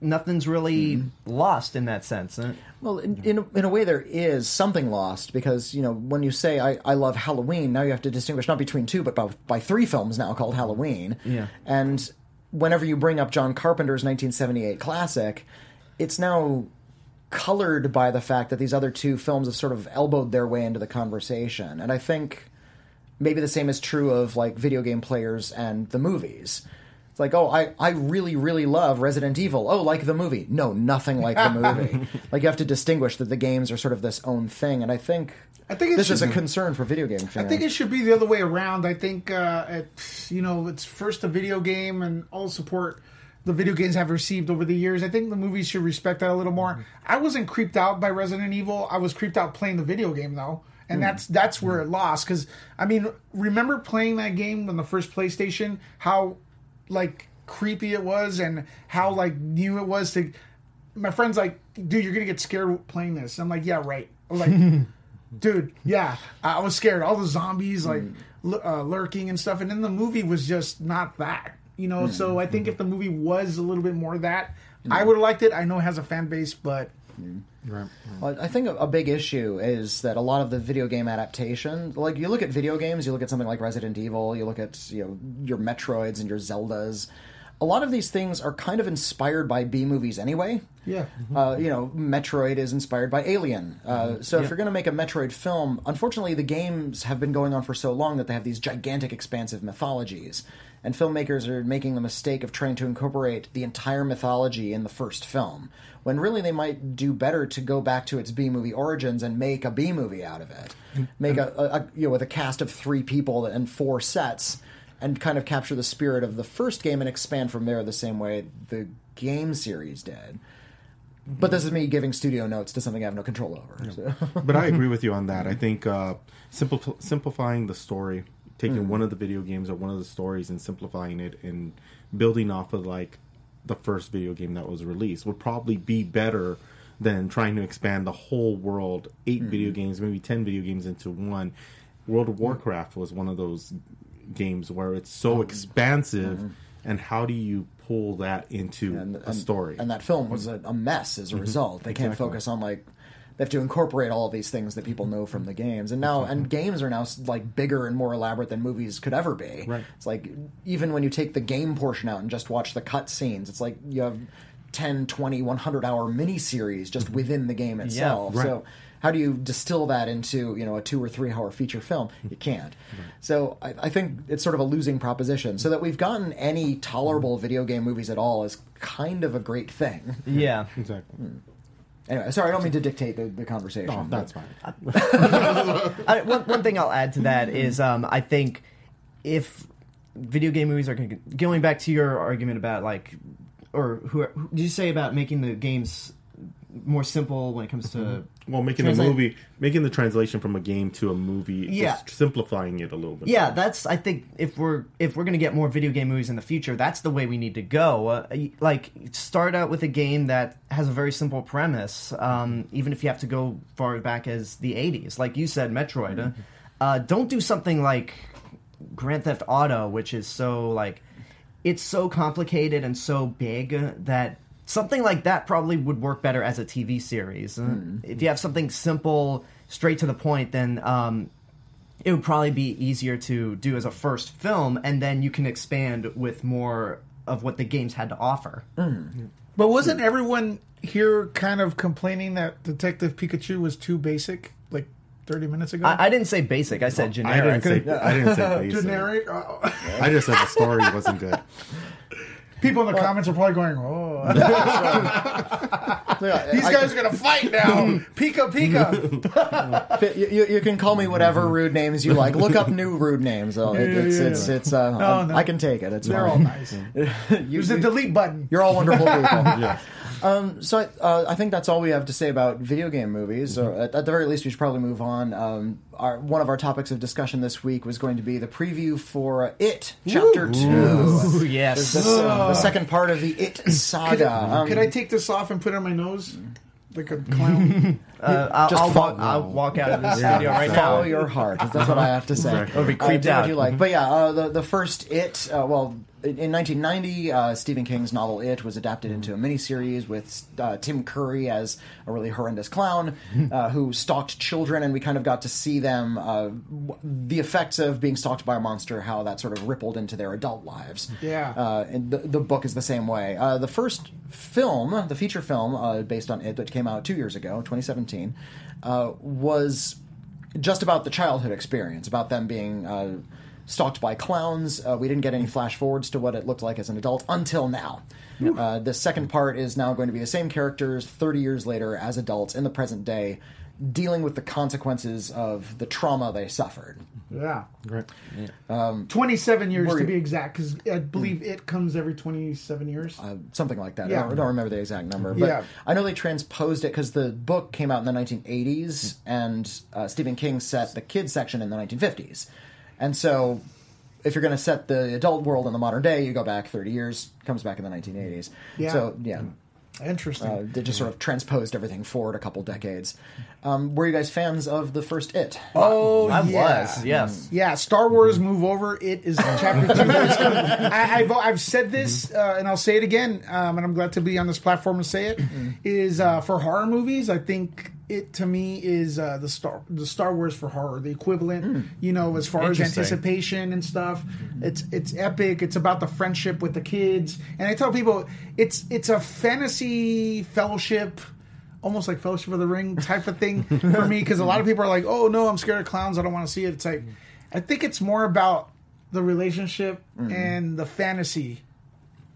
nothing's really mm-hmm. lost in that sense. Well, in, in, a, in a way, there is something lost because, you know, when you say, I, I love Halloween, now you have to distinguish not between two, but by, by three films now called Halloween. Yeah. And whenever you bring up John Carpenter's 1978 classic, it's now colored by the fact that these other two films have sort of elbowed their way into the conversation. And I think maybe the same is true of like video game players and the movies. It's like, oh, I, I really, really love Resident Evil. Oh, like the movie. No, nothing like the movie. like you have to distinguish that the games are sort of this own thing. And I think, I think this is a concern for video game fans. I think it should be the other way around. I think uh, it, you know it's first a video game and all support the video games have received over the years. I think the movies should respect that a little more. Mm-hmm. I wasn't creeped out by Resident Evil. I was creeped out playing the video game though, and mm. that's that's where mm. it lost. Because I mean, remember playing that game on the first PlayStation? How like creepy it was, and how like new it was to. My friend's like, dude, you're gonna get scared playing this. I'm like, yeah, right. I'm like, dude, yeah, I was scared. All the zombies like mm. l- uh, lurking and stuff, and then the movie was just not that, you know. So mm. I think if the movie was a little bit more that, mm-hmm. I would have liked it. I know it has a fan base, but Right. Well, I think a, big issue is that a lot of the video game adaptation, like you look at video games, you look at something like Resident Evil, you look at you know your Metroids and your Zeldas. A lot of these things are kind of inspired by B movies anyway. yeah, Uh, you know, Metroid is inspired by Alien. Uh, so if you're going to make a Metroid film, unfortunately, the games have been going on for so long that they have these gigantic, expansive mythologies. And filmmakers are making the mistake of trying to incorporate the entire mythology in the first film, when really they might do better to go back to its B movie origins and make a B movie out of it. Make a, a, a you know with a cast of three people and four sets, and kind of capture the spirit of the first game and expand from there the same way the game series did. But this is me giving studio notes to something I have no control over. so. but I agree with you on that. I think uh, simplif- simplifying the story, taking mm-hmm. one of the video games or one of the stories and simplifying it and building off of like the first video game that was released would probably be better than trying to expand the whole world, 8 mm-hmm. video games, maybe ten video games into one. World of Warcraft was one of those games where it's so um, expansive, mm-hmm. and how do you pull that into and, a story? And that film was a, a mess as a result. They can't focus on like they have to incorporate all these things that people know from the games. And now and games are now like bigger and more elaborate than movies could ever be. Right. It's like even when you take the game portion out and just watch the cut scenes, it's like you have 10, 20, 100 hour miniseries just within the game itself. Right. So how do you distill that into you know a two or three hour feature film? You can't. So I, I think it's sort of a losing proposition. So that we've gotten any tolerable video game movies at all is kind of a great thing. Yeah. exactly. Hmm. Anyway, sorry, I don't mean to dictate the, the conversation. But- that's fine. I, one, one thing I'll add to that is um, I think if video game movies are going back to your argument about like, or who, who did you say about making the games more simple when it comes to Well, making Translate- the movie, making the translation from a game to a movie, Yeah. just simplifying it a little bit. Yeah, that's. I think if we're if we're gonna get more video game movies in the future, that's the way we need to go. Uh, like, start out with a game that has a very simple premise. Um, even if you have to go far back as the '80s, like you said, Metroid. uh, Uh, don't do something like Grand Theft Auto, which is so like it's so complicated and so big that something like that probably would work better as a TV series. Uh, If you have something simple, straight to the point, then um, it would probably be easier to do as a first film, and then you can expand with more of what the games had to offer. But wasn't everyone here kind of complaining that Detective Pikachu was too basic, like 30 minutes ago? I, I didn't say basic; I said I generic. didn't say. I didn't say basic. Generic. I just said the story wasn't good. people in the comments are probably going, "Oh, Yeah, these guys are gonna fight now." Pika, Pika. You, you, you can call me whatever rude names you like. Look up new rude names. Oh, it- it's, yeah, it's, yeah. it's, uh, No, no. I can take it. It's They're all nice. You- There's a delete button. You're all wonderful people. Um, so I, uh, I think that's all we have to say about video game movies. Or at, at the very least, we should probably move on. Um, our, one of our topics of discussion this week was going to be the preview for uh, It Chapter Two, Ooh, yes. the- the second part of the It saga. Um, Could I take this off and put it on my nose like a clown? Uh, I'll, Just I'll, walk, I'll walk out of this Yeah. studio right follow now. your heart. That's what I have to say. Exactly. Or be Uh, creeped do what out. you like. But yeah, uh, the the first It. Uh, well, in in 1990, uh, Stephen King's novel It was adapted into a miniseries with uh, Tim Curry as a really horrendous clown uh, who stalked children, and we kind of got to see them uh, w- the effects of being stalked by a monster, how that sort of rippled into their adult lives. Yeah. Uh, and the, the book is the same way. Uh, the first film, the feature film uh, based on it that came out two years ago, 2017, uh, was just about the childhood experience, about them being uh, stalked by clowns. Uh, we didn't get any flash forwards to what it looked like as an adult until now. Uh, the second part is now going to be the same characters 30 years later as adults in the present day, dealing with the consequences of the trauma they suffered. Yeah. Right. 27 years to be exact, because I believe it comes every 27 years. uh, something like that. I, Yeah. don't, I don't remember the exact number, but Yeah. I know they transposed it because the book came out in the 1980s, and uh, Stephen King set the kids section in the 1950s, and so if you're going to set the adult world in the modern day, you go back 30 years, comes back in the 1980s. Yeah. So yeah. Interesting. Uh, they just sort of transposed everything forward a couple decades. Um, were you guys fans of the first It? oh, I yeah. was, yes. Yeah, Star Wars Move Over. It is chapter two. I, I've I've said this, uh, and I'll say it again, um, and I'm glad to be on this platform to say it. Is uh, for horror movies. I think it to me is uh, the Star the Star Wars for horror, the equivalent. Hmm. You know, as far as anticipation and stuff. Mm-hmm. It's it's epic. It's about the friendship with the kids, and I tell people it's it's a fantasy fellowship. Almost like Fellowship of the Ring type of thing for me, because a lot of people are like, "Oh no, I'm scared of clowns. I don't want to see it." It's like, mm-hmm. I think it's more about the relationship mm-hmm. and the fantasy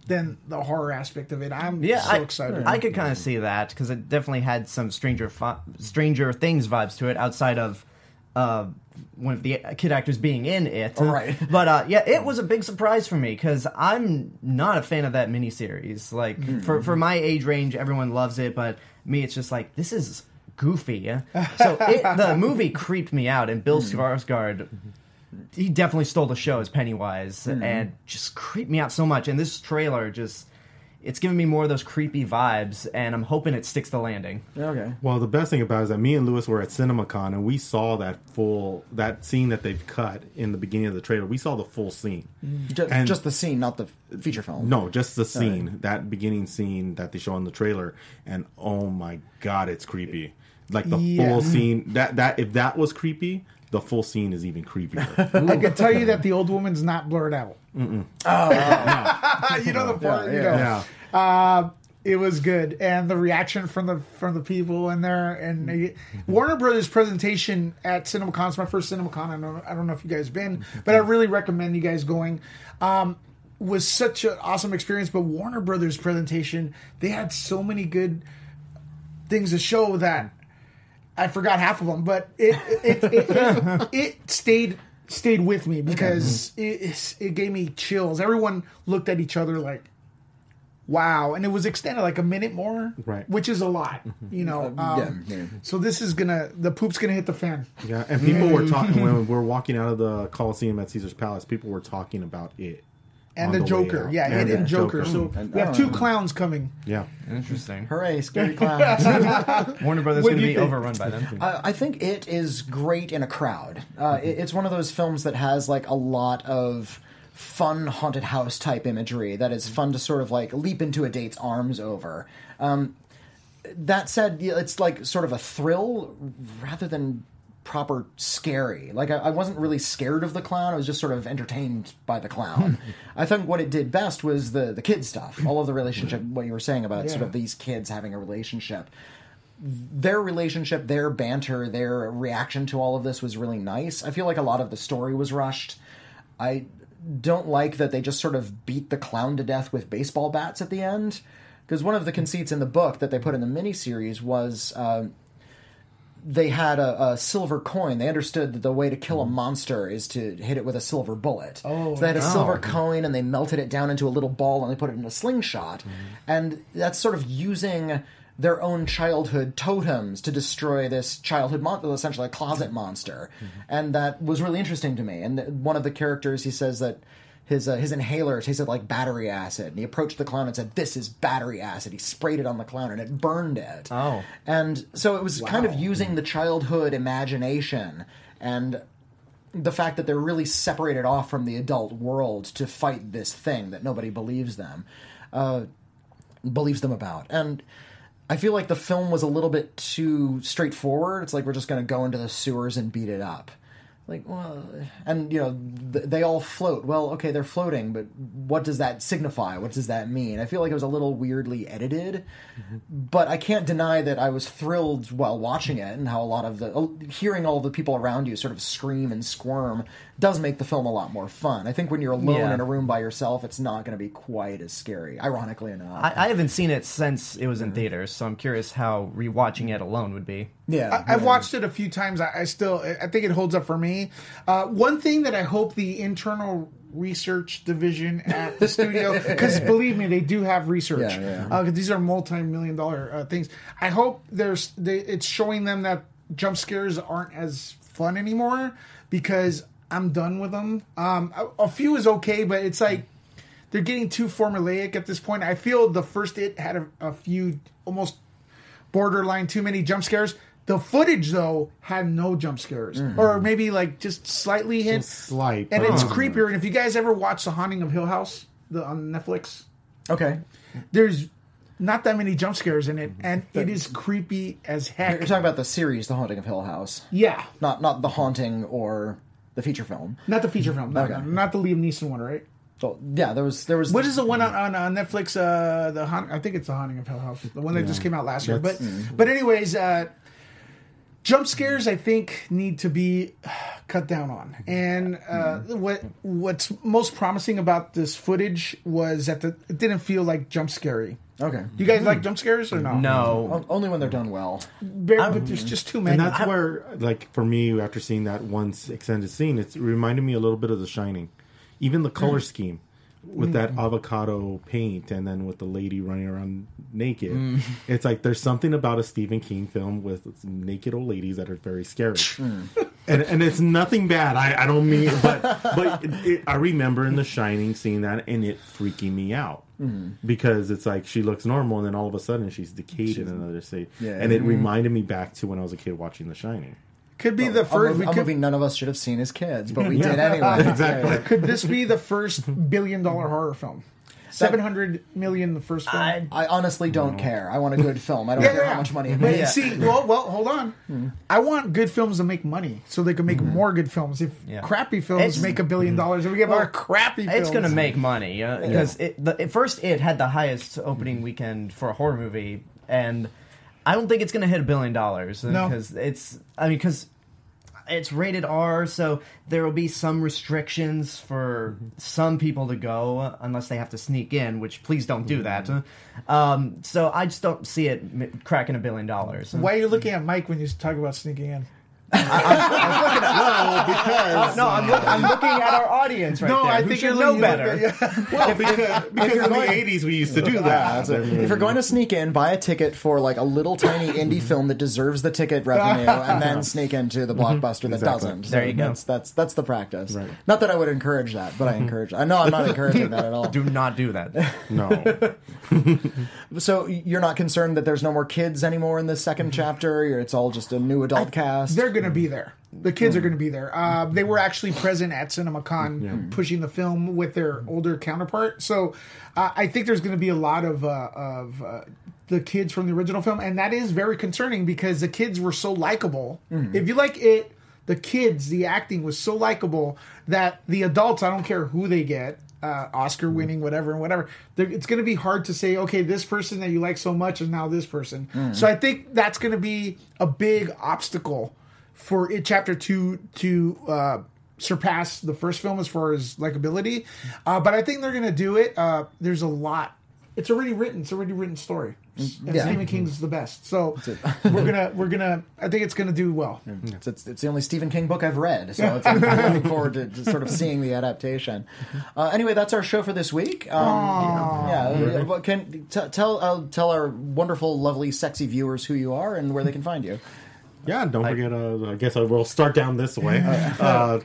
than the horror aspect of it. I'm Yeah, so I, excited. I could kind of see that because it definitely had some Stranger Fi- Stranger Things vibes to it, outside of uh, one of the kid actors being in it. Right. But uh, yeah, it was a big surprise for me because I'm not a fan of that miniseries. Like Hmm. for for my age range, everyone loves it, but me, it's just like this is goofy. So it, the movie creeped me out, and. Bill Skarsgård. He definitely stole the show as Pennywise, Hmm. and just creeped me out so much. And this trailer just. It's giving me more of those creepy vibes, and I'm hoping it sticks the landing. Okay. Well, the best thing about it is that me and Lewis were at CinemaCon and we saw that full that scene that they've cut in the beginning of the trailer. We saw the full scene. Just, And- just the scene, not the feature film. No, just the scene, that beginning scene that they show in the trailer, and oh my god, it's creepy. Like the Yeah. full scene. That that if that was creepy, the full scene is even creepier. I can tell you that the old woman's not blurred out. Oh, you know the part, you know. yeah. Uh, it was good, and the reaction from the from the people in there, and they, Warner Brothers presentation at CinemaCon. It's my first CinemaCon. I don't, I don't know if you guys have been, but I really recommend you guys going. Um, was such an awesome experience, but Warner Brothers presentation, they had so many good things to show that I forgot half of them, but it it it, it, it stayed stayed with me because it, it gave me chills. Everyone looked at each other like, "Wow!" and it was extended like a minute more, Right. Which is a lot, you know. Um, yeah, yeah. So this is gonna the poop's gonna hit the fan. Yeah, and people were talking when we were walking out of the Coliseum at Caesar's Palace. People were talking about it And on the, Joker, yeah, And it and the Joker. So And- we have oh, two yeah. clowns coming. yeah, Interesting. Hooray, scary clowns. Warner Brothers going to be think? overrun by them. I, I think it is great in a crowd. Uh, it- it's one of those films that has like a lot of fun haunted house type imagery that is fun to sort of like leap into a date's arms over. Um, that said, it's like sort of a thrill rather than proper scary. Like I, I wasn't really scared of the clown. I was just sort of entertained by the clown. I think what it did best was the the kid stuff. All of the relationship, what you were saying about sort of these kids having a relationship their relationship, their banter, their reaction to all of this was really nice. I feel like a lot of the story was rushed. I don't like that they just sort of beat the clown to death with baseball bats at the end. Because one of the conceits in the book that they put in the miniseries was um, they had a, a silver coin. They understood that the way to kill a mm-hmm. monster is to hit it with a silver bullet. Oh, so they had a silver coin and they melted it down into a little ball and they put it in a slingshot. Mm-hmm. And that's sort of using their own childhood totems to destroy this childhood monster, essentially a closet monster. Mm-hmm. And that was really interesting to me. And one of the characters, he says that his uh, his inhaler tasted like battery acid. And he approached the clown and said, "This is battery acid." He sprayed it on the clown and it burned it. Oh. and so it was kind of using the childhood imagination and the fact that they're really separated off from the adult world to fight this thing that nobody believes them uh, believes them about and i feel like the film was a little bit too straightforward it's like we're just going to go into the sewers and beat it up like well and you know th- they all float well okay they're floating but what does that signify what does that mean i feel like it was a little weirdly edited but i can't deny that i was thrilled while watching it and how a lot of the uh, hearing all the people around you sort of scream and squirm does make the film a lot more fun i think when you're alone Yeah. in a room by yourself it's not going to be quite as scary ironically enough I, I haven't seen it since it was in theaters, so I'm curious how rewatching it alone would be. yeah I, I've watched it a few times. I, I still, I think it holds up for me. Uh, one thing that I hope the internal research division at the studio, because believe me, they do have research. Yeah, yeah. Uh, these are multi-million dollar uh, things. I hope there's, they, it's showing them that jump scares aren't as fun anymore because I'm done with them. Um, a, a few is okay, but it's like they're getting too formulaic at this point. I feel the first it had a, a few almost borderline too many jump scares. The footage though had no jump scares, or maybe like just slightly hit, slight, and it's creepier. And if you guys ever watch The Haunting of Hill House the, on Netflix, okay there's not that many jump scares in it, and it is creepy as heck. you're talking about the series the haunting of hill house Yeah, not not the haunting or the feature film not the feature film, no, Okay. no, not the Liam Neeson one, right? so yeah there was there was What is the one on, on, on Netflix? Uh, the Haunt- I think it's the Haunting of Hill House, the one that just came out last year. But That's- but anyways, uh, jump scares I think need to be cut down on. And uh, what what's most promising about this footage was that the, it didn't feel like jump scary. Okay. Do you guys like jump scares or no? No. O- Only when they're done well. Bare- but there's just too many. And that's where, like, for me, after seeing that one s- extended scene, it's, it reminded me a little bit of The Shining. Even the color scheme with that mm. avocado paint and then with the lady running around naked. Mm. It's like there's something about a Stephen King film with naked old ladies that are very scary. and, and it's nothing bad. I, I don't mean, but but it, it, I remember in The Shining seeing that and it freaking me out mm. because it's like she looks normal and then all of a sudden she's decayed in another state. Yeah. and it reminded me back to when I was a kid watching The Shining. Could be the A, first. movie, we a could, movie none of us should have seen as kids, but we did anyway. Exactly. could this be the first billion dollar horror film? Seven hundred million the first film. I, I honestly don't care. I want a good film. I don't Yeah, care yeah. how much money it But makes. see, well, well, hold on. Hmm. I want good films to make money, so they can make hmm. more good films. If Yeah. crappy films It's- make a billion hmm. dollars, and we get more crappy films. it's going to make money because it, the, at first it had the highest opening weekend for a horror movie, and I don't think it's going to hit a billion dollars No. Uh, because it's. I mean, because it's rated R, so there will be some restrictions for mm-hmm. some people to go uh, unless they have to sneak in. Which please don't do that. Mm-hmm. Um, so I just don't see it cracking a billion dollars. Why are you looking at Mike when you talk about sneaking in? No, I'm, look, I'm looking at our audience right no, there. I think you're know looking- better. yeah. Well, because, because in the 80s we used to do that. that's it. If you're going to sneak in, buy a ticket for like a little tiny indie mm-hmm. film that deserves the ticket revenue, and then sneak into the mm-hmm. blockbuster that Exactly. doesn't. There you go. That's that's that's the practice. Right. Not that I would encourage that, but I mm-hmm. encourage. I know I'm not encouraging that at all. Do not do that. No. So you're not concerned that there's no more kids anymore in this second chapter? You're- It's all just a new adult cast. They're going to be there. The kids are going to be there. Uh, they were actually present at CinemaCon pushing the film with their older counterpart. So uh, I think there's going to be a lot of uh, of uh, the kids from the original film, and that is very concerning because the kids were so likable. If you like it, the kids, the acting was so likable that the adults, I don't care who they get. Uh, Oscar winning, whatever, and whatever. they're- It's going to be hard to say, okay, this person that you like so much is now this person. So I think that's going to be a big obstacle for it, chapter two to uh, surpass the first film as far as likability. Uh, but I think they're going to do it. Uh, there's a lot. It's already written. It's already written story. And Yeah. Stephen King's the best. So we're gonna we're gonna. I think it's gonna do well. It's, it's, it's the only Stephen King book I've read, so it's, I'm looking forward to, to sort of seeing the adaptation. Uh, anyway, that's our show for this week. Um, yeah, uh, what can t- tell uh, tell our wonderful, lovely, sexy viewers who you are and where they can find you. Yeah, don't forget. Uh, I guess I will start down this way. Uh,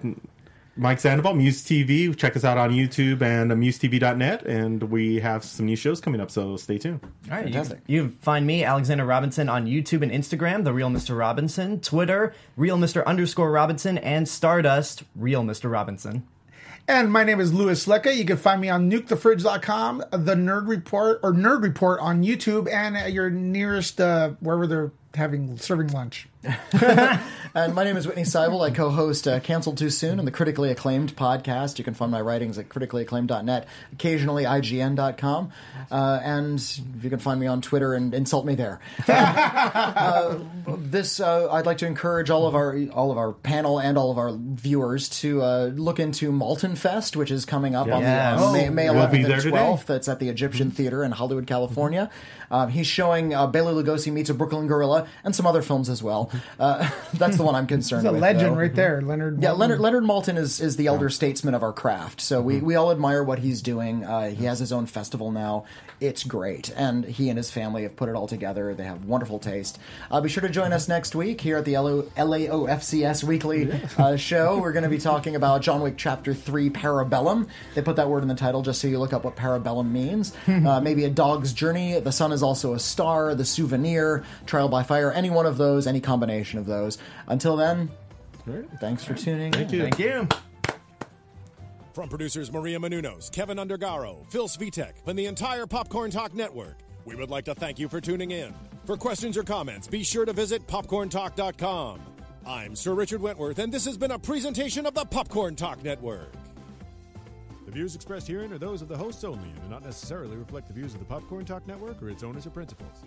Mike Sandoval, Muse TV. Check us out on YouTube and uh, MuseTV.net, and we have some new shows coming up. So stay tuned. All right, you, Fantastic. you find me, Alexander Robinson, on YouTube and Instagram, The Real Mr. Robinson, Twitter, Real Mr. underscore Robinson, and Stardust, Real Mr. Robinson. And my name is Louis Lecca. You can find me on nukethefridge.com, the Nerd Report or Nerd Report on YouTube, and at your nearest uh, wherever they're having serving lunch. And my name is Witney Seibold. I co-host uh, Cancelled Too Soon and the critically acclaimed podcast. You can find my writings at criticallyacclaimed.net, occasionally IGN.com. Uh, and you can find me on Twitter and insult me there. uh, this uh, I'd like to encourage all of our all of our panel and all of our viewers to uh, look into Maltin Fest, which is coming up on the uh, May, May We'll 11th be and there today. 12th. That's at the Egyptian Theater in Hollywood, California. Um, he's showing uh, Bela Lugosi meets a Brooklyn Gorilla and some other films as well. Uh, that's the one I'm concerned He's a with. legend though. right there, Leonard. Yeah, Maltin. Leonard Leonard Maltin is, is the elder statesman of our craft. So we, Mm-hmm. we all admire what he's doing. Uh, he has his own festival now. It's great, and he and his family have put it all together. They have wonderful taste. Uh, be sure to join us next week here at the LO, LAOFCS Weekly uh, show. We're going to be talking about John Wick Chapter Three: Parabellum. They put that word in the title just so you look up what parabellum means. uh, maybe a dog's journey. The sun is also a star. The souvenir. Trial by fire. Any one of those. Any combination of those. Until then. Thanks for tuning in. you. Thank you. From producers Maria Menounos, Kevin Undergaro, Phil Svitek, and the entire Popcorn Talk Network, we would like to thank you for tuning in. For questions or comments, be sure to visit popcorntalk.com. I'm Sir Richard Wentworth, and this has been a presentation of the Popcorn Talk Network. The views expressed herein are those of the hosts only and do not necessarily reflect the views of the Popcorn Talk Network or its owners or principals.